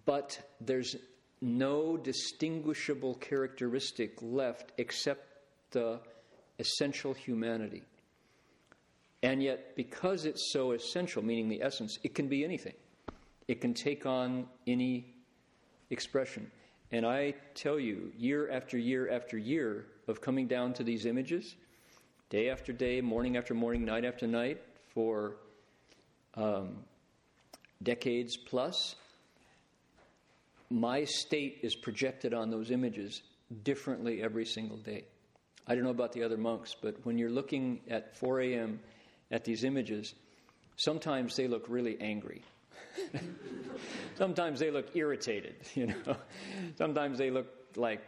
but there's no distinguishable characteristic left except the essential humanity. And yet, because it's so essential, meaning the essence, it can be anything. It can take on any expression. And I tell you, year after year after year of coming down to these images, day after day, morning after morning, night after night, for um, decades plus, my state is projected on those images differently every single day. I don't know about the other monks, but when you're looking at 4 a.m. at these images, sometimes they look really angry. Sometimes they look irritated, you know. Sometimes they look like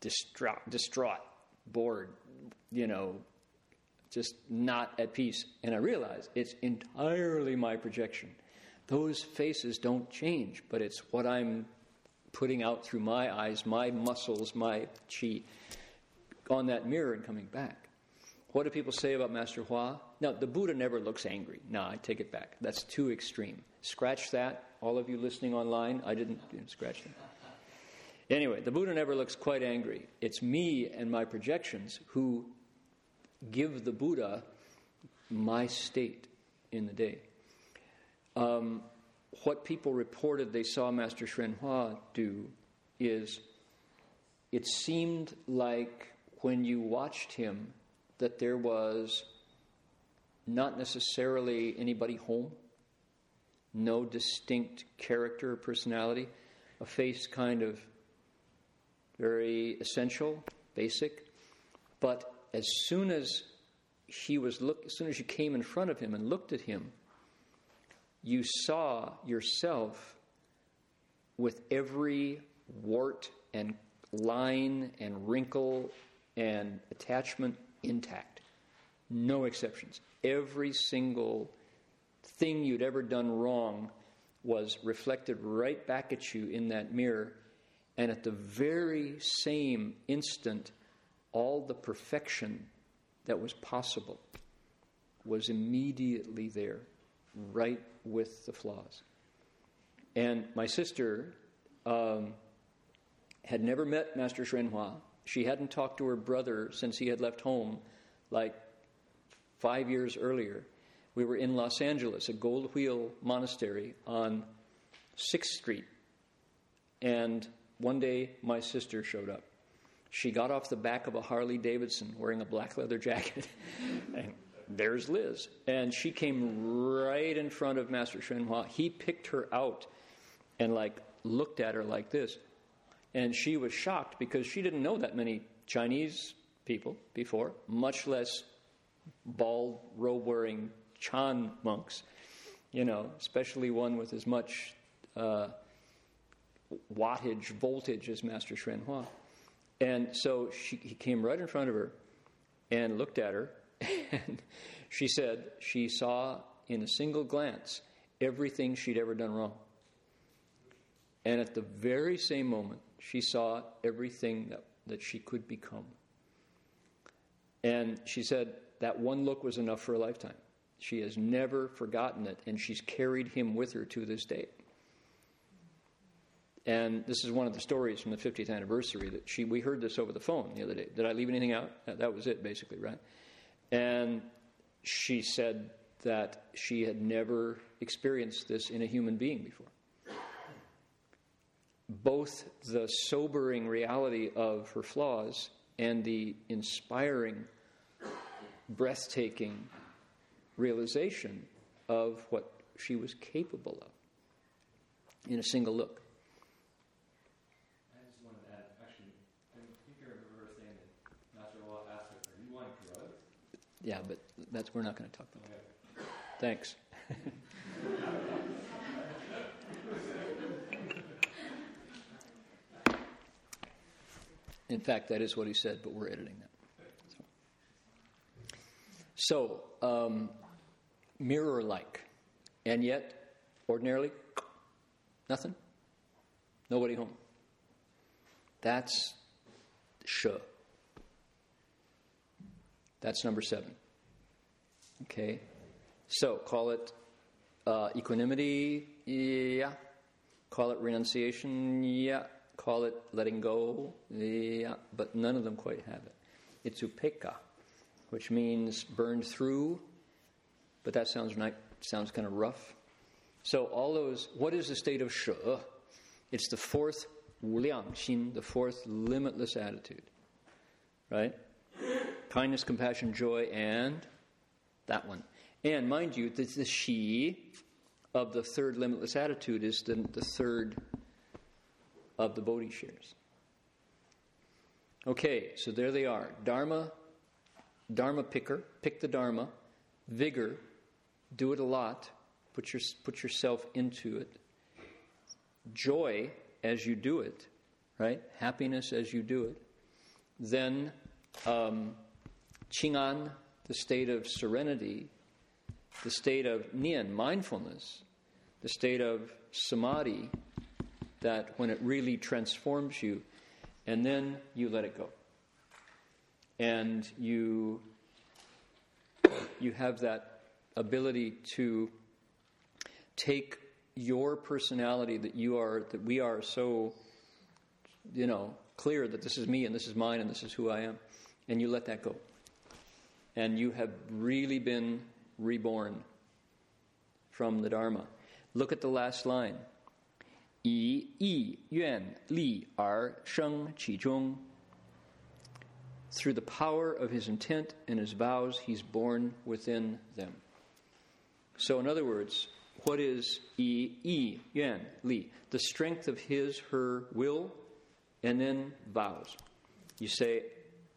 distraught, distraught, bored, you know, just not at peace. And I realize it's entirely my projection. Those faces don't change, but it's what I'm putting out through my eyes, my muscles, my chi on that mirror and coming back. What do people say about Master Hua? Now, the Buddha never looks angry. No, I take it back. That's too extreme. Scratch that. All of you listening online, I didn't, didn't scratch that. Anyway, the Buddha never looks quite angry. It's me and my projections who give the Buddha my state in the day. Um, what people reported they saw Master Hsuan Hua do is it seemed like when you watched him that there was not necessarily anybody home, no distinct character or personality, a face kind of very essential, basic, But as soon as he was look, as soon as you came in front of him and looked at him, you saw yourself with every wart and line and wrinkle and attachment intact. No exceptions. Every single thing you'd ever done wrong was reflected right back at you in that mirror. And at the very same instant, all the perfection that was possible was immediately there, right with the flaws. And my sister um, had never met Master Hsuan She hadn't talked to her brother since he had left home, like five years earlier. We were in Los Angeles at Gold Wheel Monastery on 6th Street. And one day my sister showed up. She got off the back of a Harley Davidson wearing a black leather jacket. and there's Liz. And she came right in front of Master Hsuan He picked her out and like looked at her like this. And she was shocked because she didn't know that many Chinese people before, much less bald robe wearing Chan monks, you know, especially one with as much uh, wattage, voltage as Master Hsuan Hua. And so she, he came right in front of her and looked at her, and she said she saw in a single glance everything she'd ever done wrong. And at the very same moment, she saw everything that, that she could become. And she said that one look was enough for a lifetime. She has never forgotten it, and she's carried him with her to this day. And this is one of the stories from the 50th anniversary that she, we heard this over the phone the other day. Did I leave anything out? That was it, basically, right? And she said that she had never experienced this in a human being before. Both the sobering reality of her flaws and the inspiring, breathtaking realization of what she was capable of in a single look. Yeah, but that's we're not going to talk about that. Thanks. In fact, that is what he said, but we're editing that. So, um, mirror like, and yet, ordinarily, nothing, nobody home. That's sure. That's number seven. Okay? So call it uh, equanimity, yeah. Call it renunciation, yeah. Call it letting go, yeah. But none of them quite have it. It's upekkha, which means burned through, but that sounds like, sounds kind of rough. So all those, what is the state of shi? It's the fourth wuliang xin, the fourth limitless attitude, right? kindness, compassion, joy, and that one. And mind you, the, the she of the third limitless attitude is the, the third of the Bodhi shares. Okay, so there they are. Dharma, Dharma picker, pick the Dharma. Vigor, do it a lot. Put, your, put yourself into it. Joy as you do it, right? Happiness as you do it. Then um, Qing'an, the state of serenity, the state of Nian, mindfulness, the state of Samadhi, that when it really transforms you, and then you let it go and you you have that ability to take your personality that you are that we are so you know clear that this is me and this is mine and this is who I am and you let that go. And you have really been reborn from the dharma. Look at the last line. Yi li sheng through the power of his intent and his vows, he's born within them. So, in other words, what is yi, yi, yuan, li? The strength of his, her will, and then vows. You say,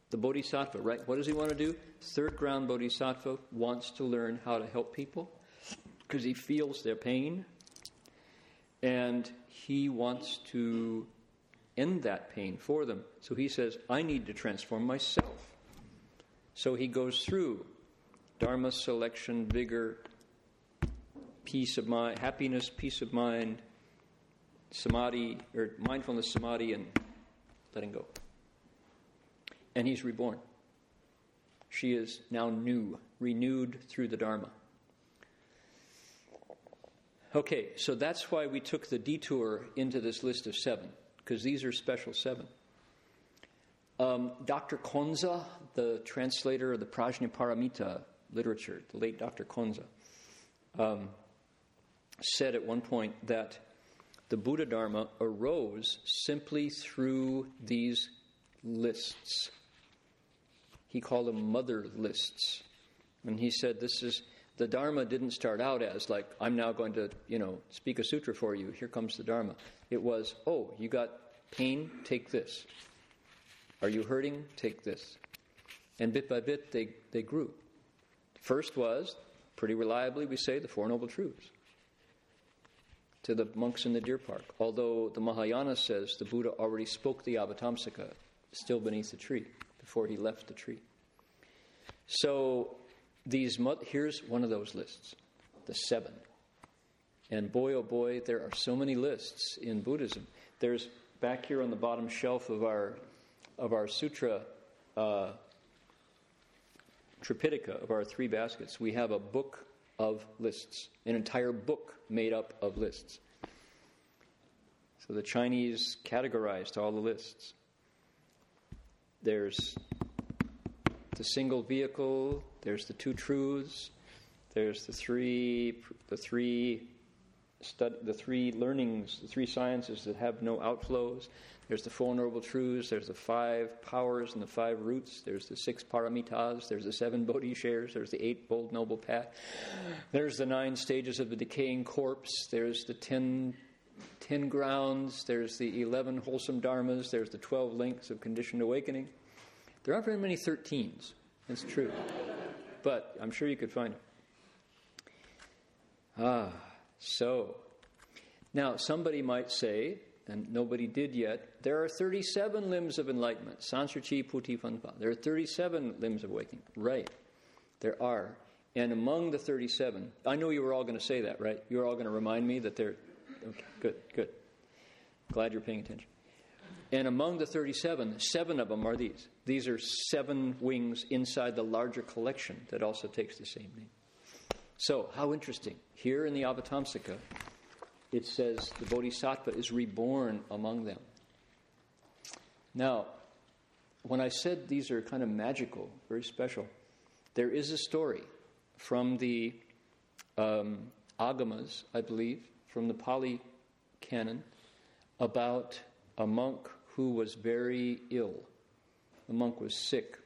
The Bodhisattva, right? What does he want to do? Third ground Bodhisattva wants to learn how to help people because he feels their pain and he wants to end that pain for them. So he says, I need to transform myself. So he goes through Dharma selection, vigor, peace of mind, happiness, peace of mind, samadhi, or mindfulness, samadhi, and letting go. And he's reborn. She is now new, renewed through the Dharma. Okay, so that's why we took the detour into this list of seven, because these are special seven. Um, Dr. Conze, the translator of the Prajnaparamita literature, the late Dr. Conze, um, said at one point that the Buddha Dharma arose simply through these lists. He called them mother lists. And he said this is the Dharma didn't start out as like, I'm now going to, you know, speak a sutra for you. Here comes the Dharma. It was, oh, you got pain? Take this. Are you hurting? Take this. And bit by bit, they, they grew. First was, pretty reliably, we say, the Four Noble Truths to the monks in the deer park. Although the Mahayana says the Buddha already spoke the Avatamsaka still beneath the tree before he left the tree. So these here's one of those lists, the seven. And boy, oh boy, there are so many lists in Buddhism. There's back here on the bottom shelf of our of our sutra uh, Tripitaka of our three baskets. We have a book of lists, an entire book made up of lists. So the Chinese categorized all the lists. There's the single vehicle, there's the two truths, there's the three the three stud, the three learnings, the three sciences that have no outflows. There's the Four Noble Truths, there's the five powers and the five roots, there's the six paramitas, there's the seven bodhi shares, there's the eightfold noble path, there's the nine stages of the decaying corpse, there's the ten, ten grounds, there's the eleven wholesome dharmas, there's the twelve links of conditioned awakening. There aren't very many 13s. That's true. but I'm sure you could find them. Ah, so. Now, somebody might say, and nobody did yet, there are 37 limbs of enlightenment. Sansarchi Puti Fanpa. There are 37 limbs of awakening. Right. There are. And among the 37, I know you were all going to say that, right? You were all going to remind me that there. Okay, good, good. Glad you're paying attention. And among the 37, seven of them are these. These are seven wings inside the larger collection that also takes the same name. So, how interesting. Here in the Avatamsaka, it says the Bodhisattva is reborn among them. Now, when I said these are kind of magical, very special, there is a story from the um, Agamas, I believe, from the Pali canon, about a monk who was very ill. The monk was sick.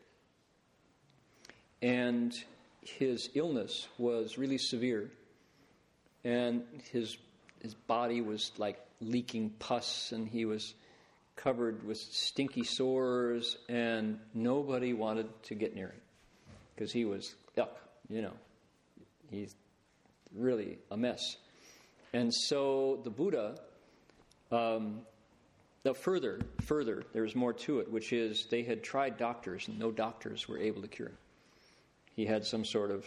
And his illness was really severe. And his, his body was like leaking pus, and he was covered with stinky sores, and nobody wanted to get near him because he was, yuck, you know, he's really a mess. And so the Buddha um, now, further, further, there's more to it, which is they had tried doctors, and no doctors were able to cure him. He had some sort of,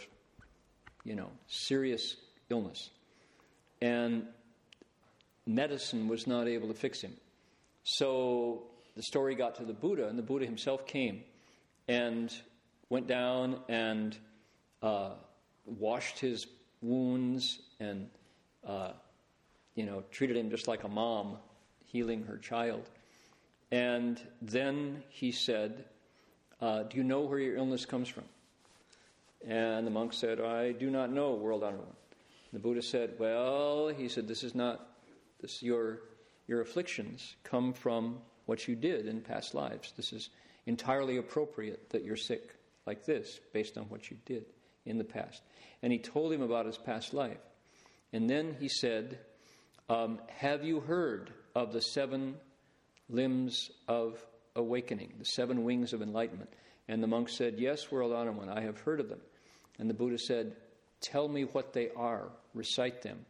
you know, serious illness. And medicine was not able to fix him. So the story got to the Buddha, and the Buddha himself came and went down and uh, washed his wounds and, uh, you know, treated him just like a mom healing her child. And then he said, uh, Do you know where your illness comes from? And the monk said, I do not know, World Honored One. The Buddha said, Well, he said, This is not, this, your, your afflictions come from what you did in past lives. This is entirely appropriate that you're sick like this based on what you did in the past. And he told him about his past life. And then he said, um, Have you heard of the seven limbs of awakening, the seven wings of enlightenment. And the monk said, Yes, World Honored One, I have heard of them. And the Buddha said, Tell me what they are, recite them.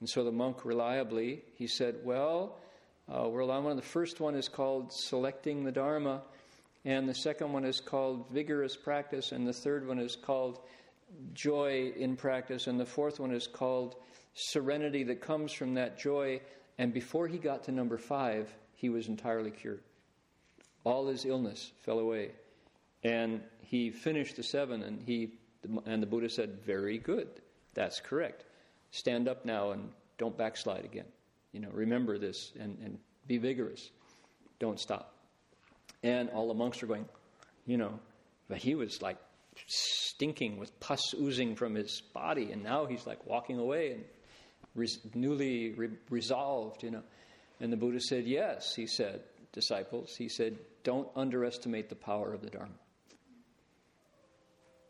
And so the monk reliably, he said, Well, uh, World One, the first one is called selecting the Dharma, and the second one is called vigorous practice, and the third one is called joy in practice, and the fourth one is called serenity that comes from that joy. And before he got to number five, he was entirely cured. All his illness fell away. And he finished the seven, and, he, and the Buddha said, Very good. That's correct. Stand up now and don't backslide again. You know, remember this and, and be vigorous. Don't stop. And all the monks are going, you know, but he was like stinking with pus oozing from his body, and now he's like walking away and newly re- resolved, you know. And the Buddha said, Yes, he said, disciples, he said, don't underestimate the power of the Dharma.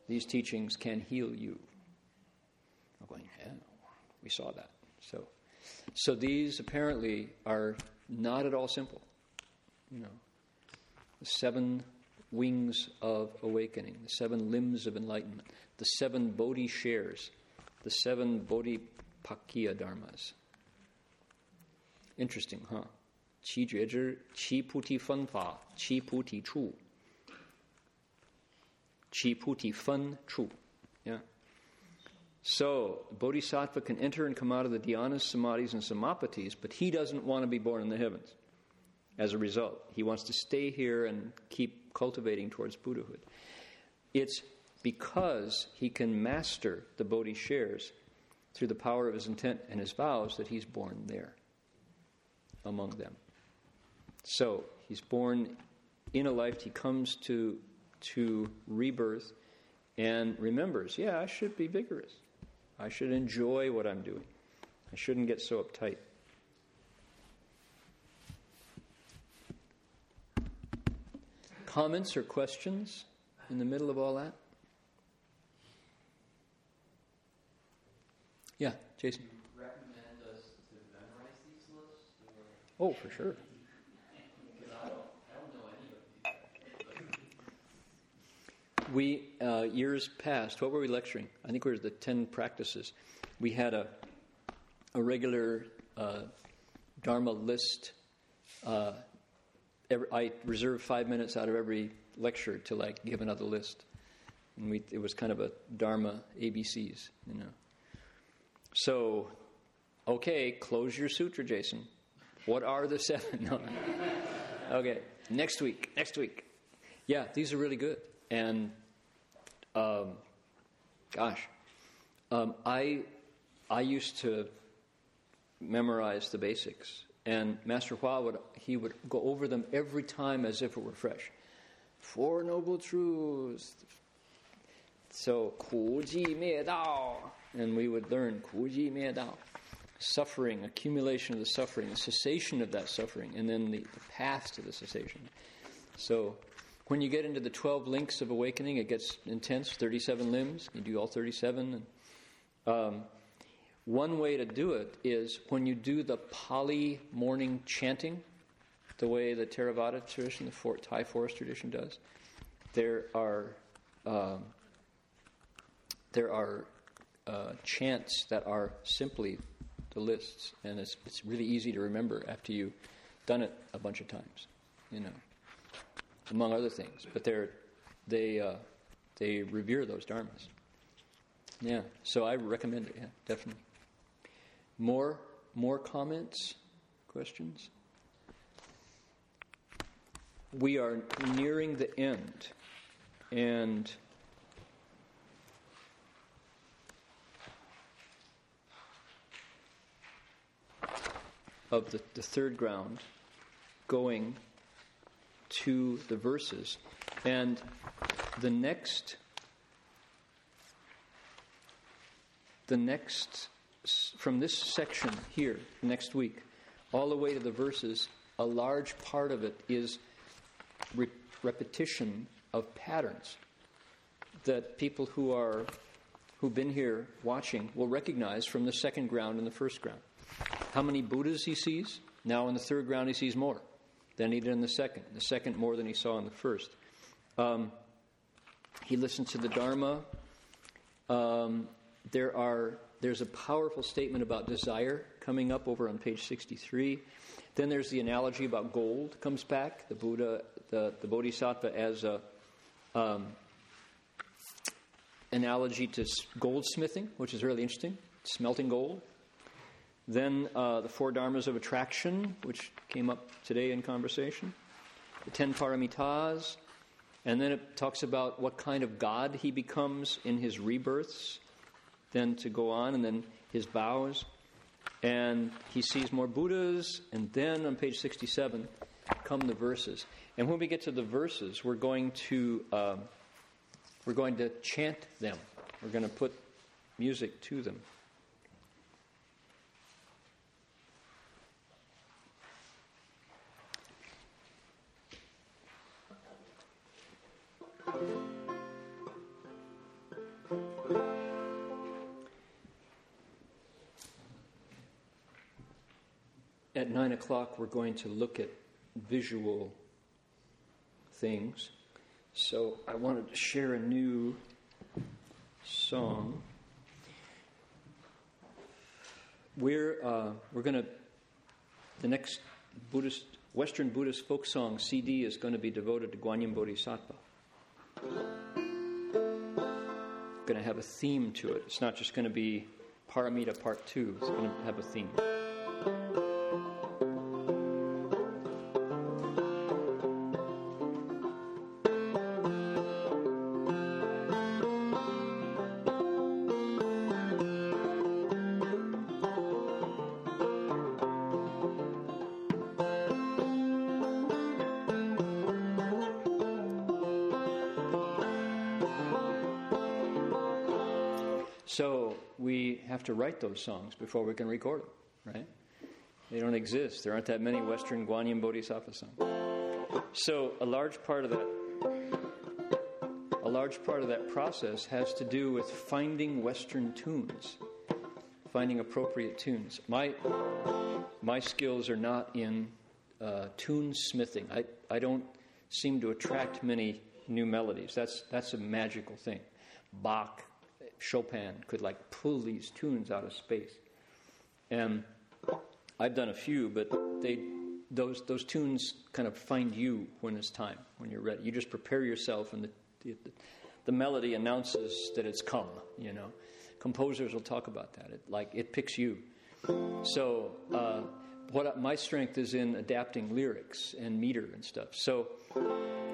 These teachings can heal you. I'm going, yeah, we saw that. So, so these apparently are not at all simple. You know, the seven wings of awakening, the seven limbs of enlightenment, the seven Bodhi shares, the seven Bodhipakkhiya dharmas. Interesting, huh? 七觉知、七菩提分法、七菩提处、七菩提分处. Yeah. So, Bodhisattva can enter and come out of the dhyanas, samadhis, and samapatis, but he doesn't want to be born in the heavens. As a result, he wants to stay here and keep cultivating towards Buddhahood. It's because he can master the Bodhi shares through the power of his intent and his vows that he's born there among them. So he's born in a life, he comes to, to rebirth and remembers, yeah, I should be vigorous. I should enjoy what I'm doing. I shouldn't get so uptight. Comments or questions in the middle of all that? Yeah, Jason. Oh, for sure. We, uh, years past, what were we lecturing? I think it was the 10 practices. We had a, a regular uh, Dharma list. Uh, every, I reserved five minutes out of every lecture to like give another list. And we, it was kind of a Dharma ABCs, you know. So, okay, close your sutra, Jason. What are the seven? No. okay, next week. Next week. Yeah, these are really good. And, um, gosh, um, I I used to memorize the basics, and Master Hua would he would go over them every time as if it were fresh. Four noble truths. So, 苦寂灭道, and we would learn 苦寂灭道suffering, accumulation of the suffering, the cessation of that suffering, and then the, the path to the cessation. So, when you get into the 12 links of awakening, it gets intense 37 limbs. You do all 37. And, um, one way to do it is when you do the Pali morning chanting, the way the Theravada tradition, the Thai forest tradition does, there are um, there are uh, chants that are simply the lists, and it's it's really easy to remember after you've done it a bunch of times, you know, among other things. But they're they uh, they revere those dharmas. Yeah, so I recommend it. Yeah, definitely. More more comments, questions. We are nearing the end, and. Of the, the third ground going to the verses. And the next the next from this section here next week all the way to the verses a large part of it is re- repetition of patterns that people who are who've been here watching will recognize from the second ground and the first ground how many Buddhas he sees. Now in the third ground, he sees more. than he did in the second. The second more than he saw in the first. Um, he listens to the Dharma. Um, there are there's a powerful statement about desire coming up over on page 63. Then there's the analogy about gold comes back. The Buddha, the, the Bodhisattva as a um, analogy to goldsmithing, which is really interesting, smelting gold. Then uh, the four dharmas of attraction, which came up today in conversation. The ten paramitas. And then it talks about what kind of God he becomes in his rebirths then to go on, and then his vows. And he sees more Buddhas, and then on page 67 come the verses. And when we get to the verses, we're going to uh, we're going to chant them. We're going to put music to them. Nine o'clock, we're going to look at visual things. So I wanted to share a new song. We're, uh, we're going to, the next Buddhist, Western Buddhist folk song CD is going to be devoted to Guanyin Bodhisattva. Going to have a theme to it. It's not just going to be Paramita Part 2, it's going to have a theme. Those songs before we can record them, right? They don't exist. There aren't that many Western Guanyin Bodhisattva songs. So a large part of that a large part of that process has to do with finding Western tunes, finding appropriate tunes. My my skills are not in uh, tune smithing. I, I don't seem to attract many new melodies. That's that's a magical thing. Bach, Chopin could like pull these tunes out of space. And I've done a few, but they those those tunes kind of find you when it's time, when you're ready. You just prepare yourself, and the the, the melody announces that it's come. You know, composers will talk about that. It like it picks you. So. Uh, what my strength is in adapting lyrics and meter and stuff. So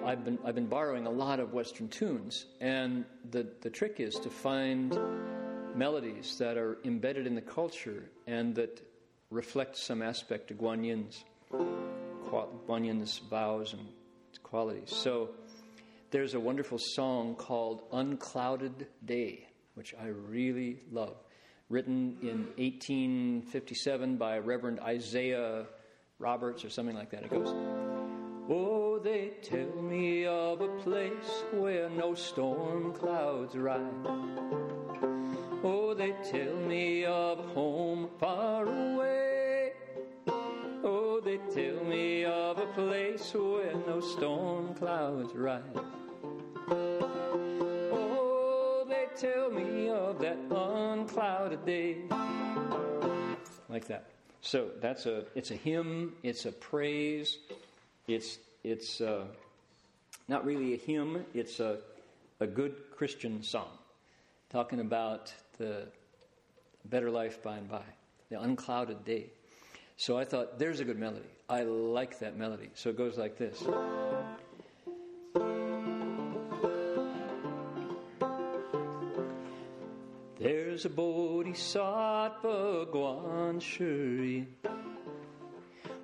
I've been I've been borrowing a lot of Western tunes, and the the trick is to find melodies that are embedded in the culture and that reflect some aspect of Guanyin's Guanyin's vows and qualities. So there's a wonderful song called "Unclouded Day," which I really love, written in 1857 by Reverend Isaiah Roberts or something like that. It goes. Oh, they tell me of a place where no storm clouds rise. Oh, they tell me of a home far away. Oh, they tell me of a place where no storm clouds rise. Oh, they tell me of that unclouded day. Like that. So that's a it's a hymn, it's a praise. It's, it's uh, not really a hymn, it's a, a good Christian song talking about the better life by and by, the unclouded day. So I thought, there's a good melody. I like that melody. So it goes like this. There's a bodhisattva Guan Shi Yin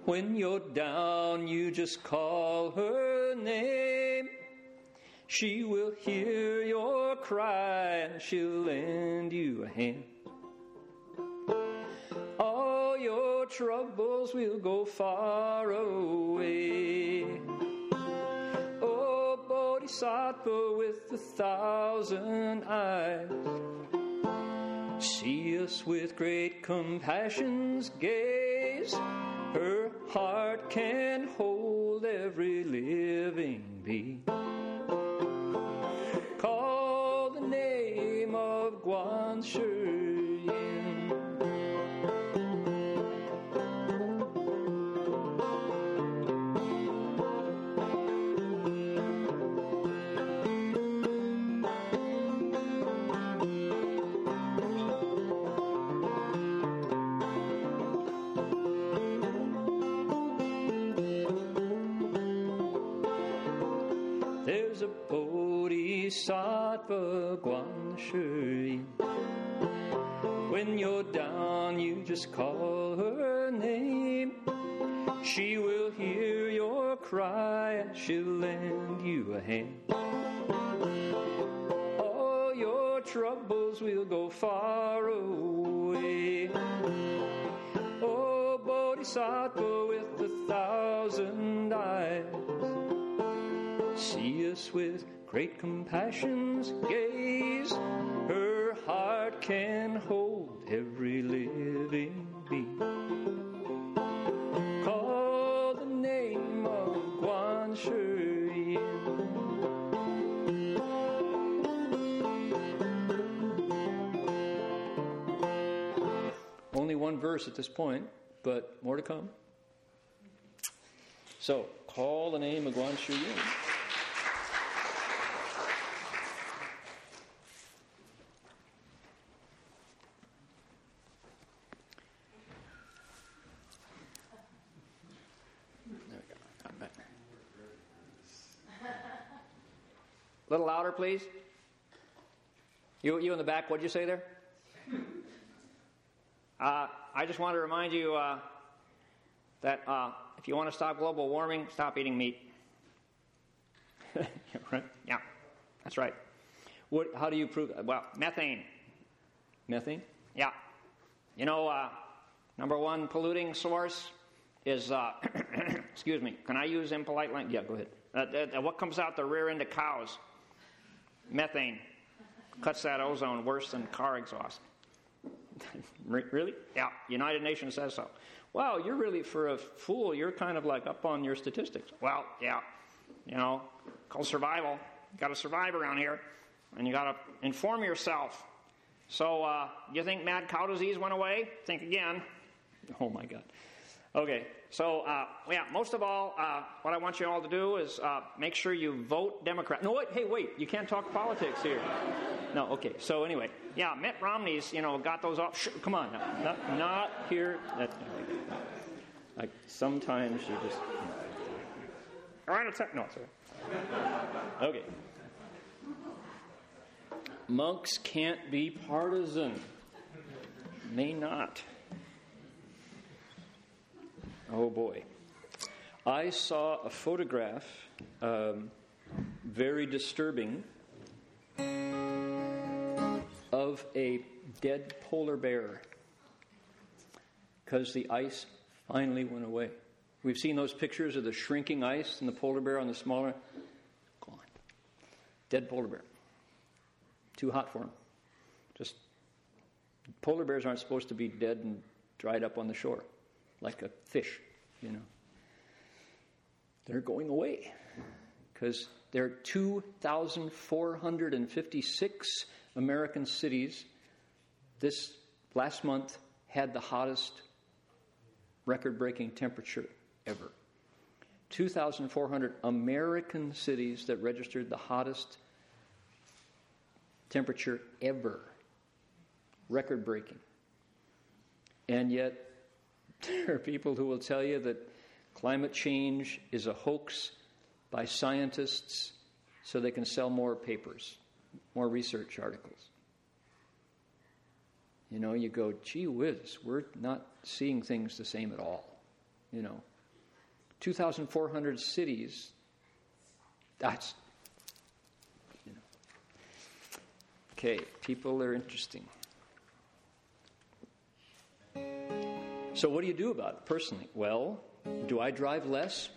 when you're down, you just call her name. She will hear your cry and she'll lend you a hand. All your troubles will go far away. Oh, Bodhisattva with a thousand eyes. See us with great compassion's gaze. Her heart can hold every living being. Call the name of Guan Shi bodhisattva Guan Shi Yin. When you're down, you just call her name. She will hear your cry and she'll lend you a hand. All your troubles will go far away. Oh, Bodhisattva with a thousand eyes. See us with great compassion's gaze. Her heart can hold every living being. Call the name of Guan Shi Yin. Only one verse at this point, but more to come. So, call the name of Guan Shi Yin. There we go. Got that. A little louder, please. You, you in the back, what'd you say there? Uh, I just want to remind you uh, that uh, if you want to stop global warming, stop eating meat. right? Yeah, that's right. What, how do you prove that? Well, methane. Methane? Yeah. You know, uh, number one polluting source is, uh, excuse me, can I use impolite language? Yeah, go ahead. Uh, uh, what comes out the rear end of cows? Methane. Cuts that ozone worse than car exhaust. really? Yeah, United Nations says so. Wow, you're really, for a fool, you're kind of like up on your statistics. Well, yeah, you know, called survival. You got to survive around here, and you got to inform yourself. So, uh, you think mad cow disease went away? Think again. Oh my God. Okay, so uh, yeah, most of all, uh, what I want you all to do is uh, make sure you vote Democrat. No, wait, hey, wait, you can't talk politics here. No, okay. So anyway, yeah, Mitt Romney's, you know, got those off. Sh- come on, now. not, not here. That, like sometimes you just. All right, it's no, right. Okay. Monks can't be partisan. May not. Oh boy. I saw a photograph, um, very disturbing, of a dead polar bear because the ice finally went away. We've seen those pictures of the shrinking ice and the polar bear on the smaller. Gone. Dead polar bear. Too hot for him. Just polar bears aren't supposed to be dead and dried up on the shore like a fish, you know. They're going away because there are 2,456 American cities this last month had the hottest record breaking temperature ever. 2,400 American cities that registered the hottest temperature ever. Record breaking. And yet, there are people who will tell you that climate change is a hoax by scientists so they can sell more papers, more research articles. You know, you go, gee whiz, we're not seeing things the same at all. You know, 2,400 cities, that's. Okay, people are interesting. So, what do you do about it personally? Well, do I drive less?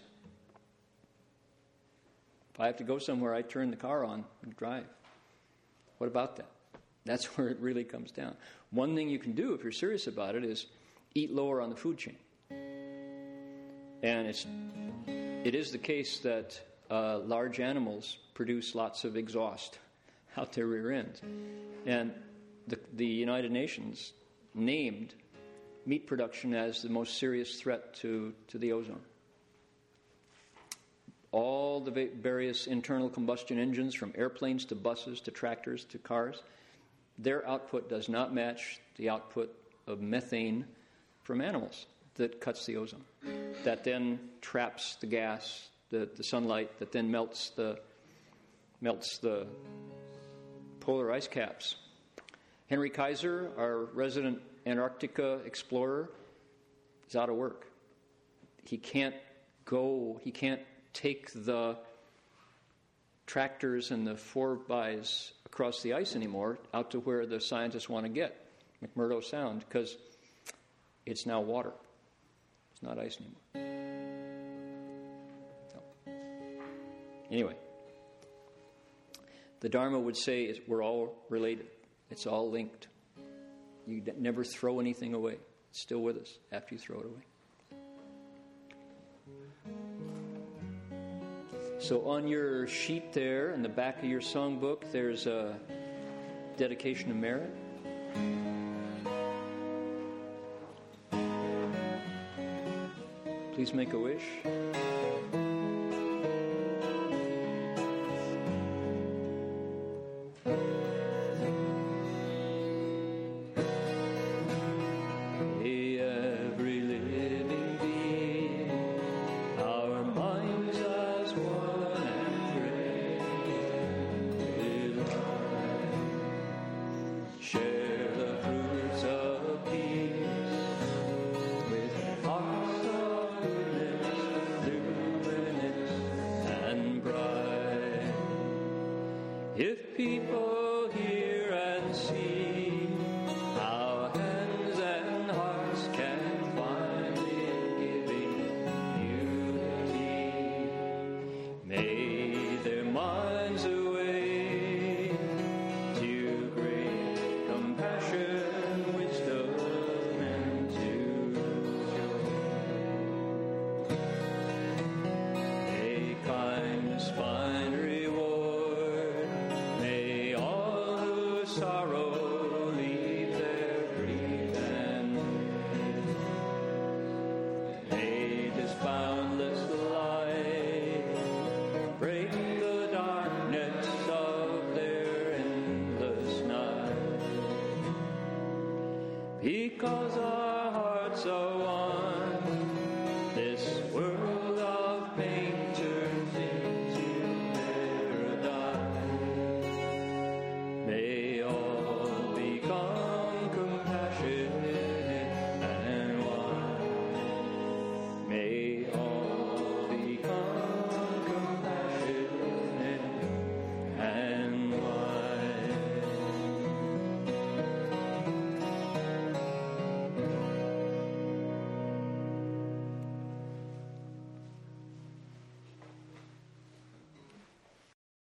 If I have to go somewhere, I turn the car on and drive. What about that? That's where it really comes down. One thing you can do if you're serious about it is eat lower on the food chain. And it's, it is the case that uh, large animals produce lots of exhaust out their rear ends. And the, the United Nations named meat production as the most serious threat to, to the ozone. All the various internal combustion engines, from airplanes to buses to tractors to cars, their output does not match the output of methane from animals that cuts the ozone. That then traps the gas, the, the sunlight, that then melts the, melts the polar ice caps. Henry Kaiser, our resident Antarctica explorer, is out of work. He can't go, he can't take the tractors and the four bys across the ice anymore out to where the scientists want to get, McMurdo Sound, because it's now water. It's not ice anymore. No. Anyway, the Dharma would say we're all related. It's all linked. You never throw anything away. It's still with us after you throw it away. So, on your sheet there, in the back of your songbook, there's a dedication of merit. Please make a wish.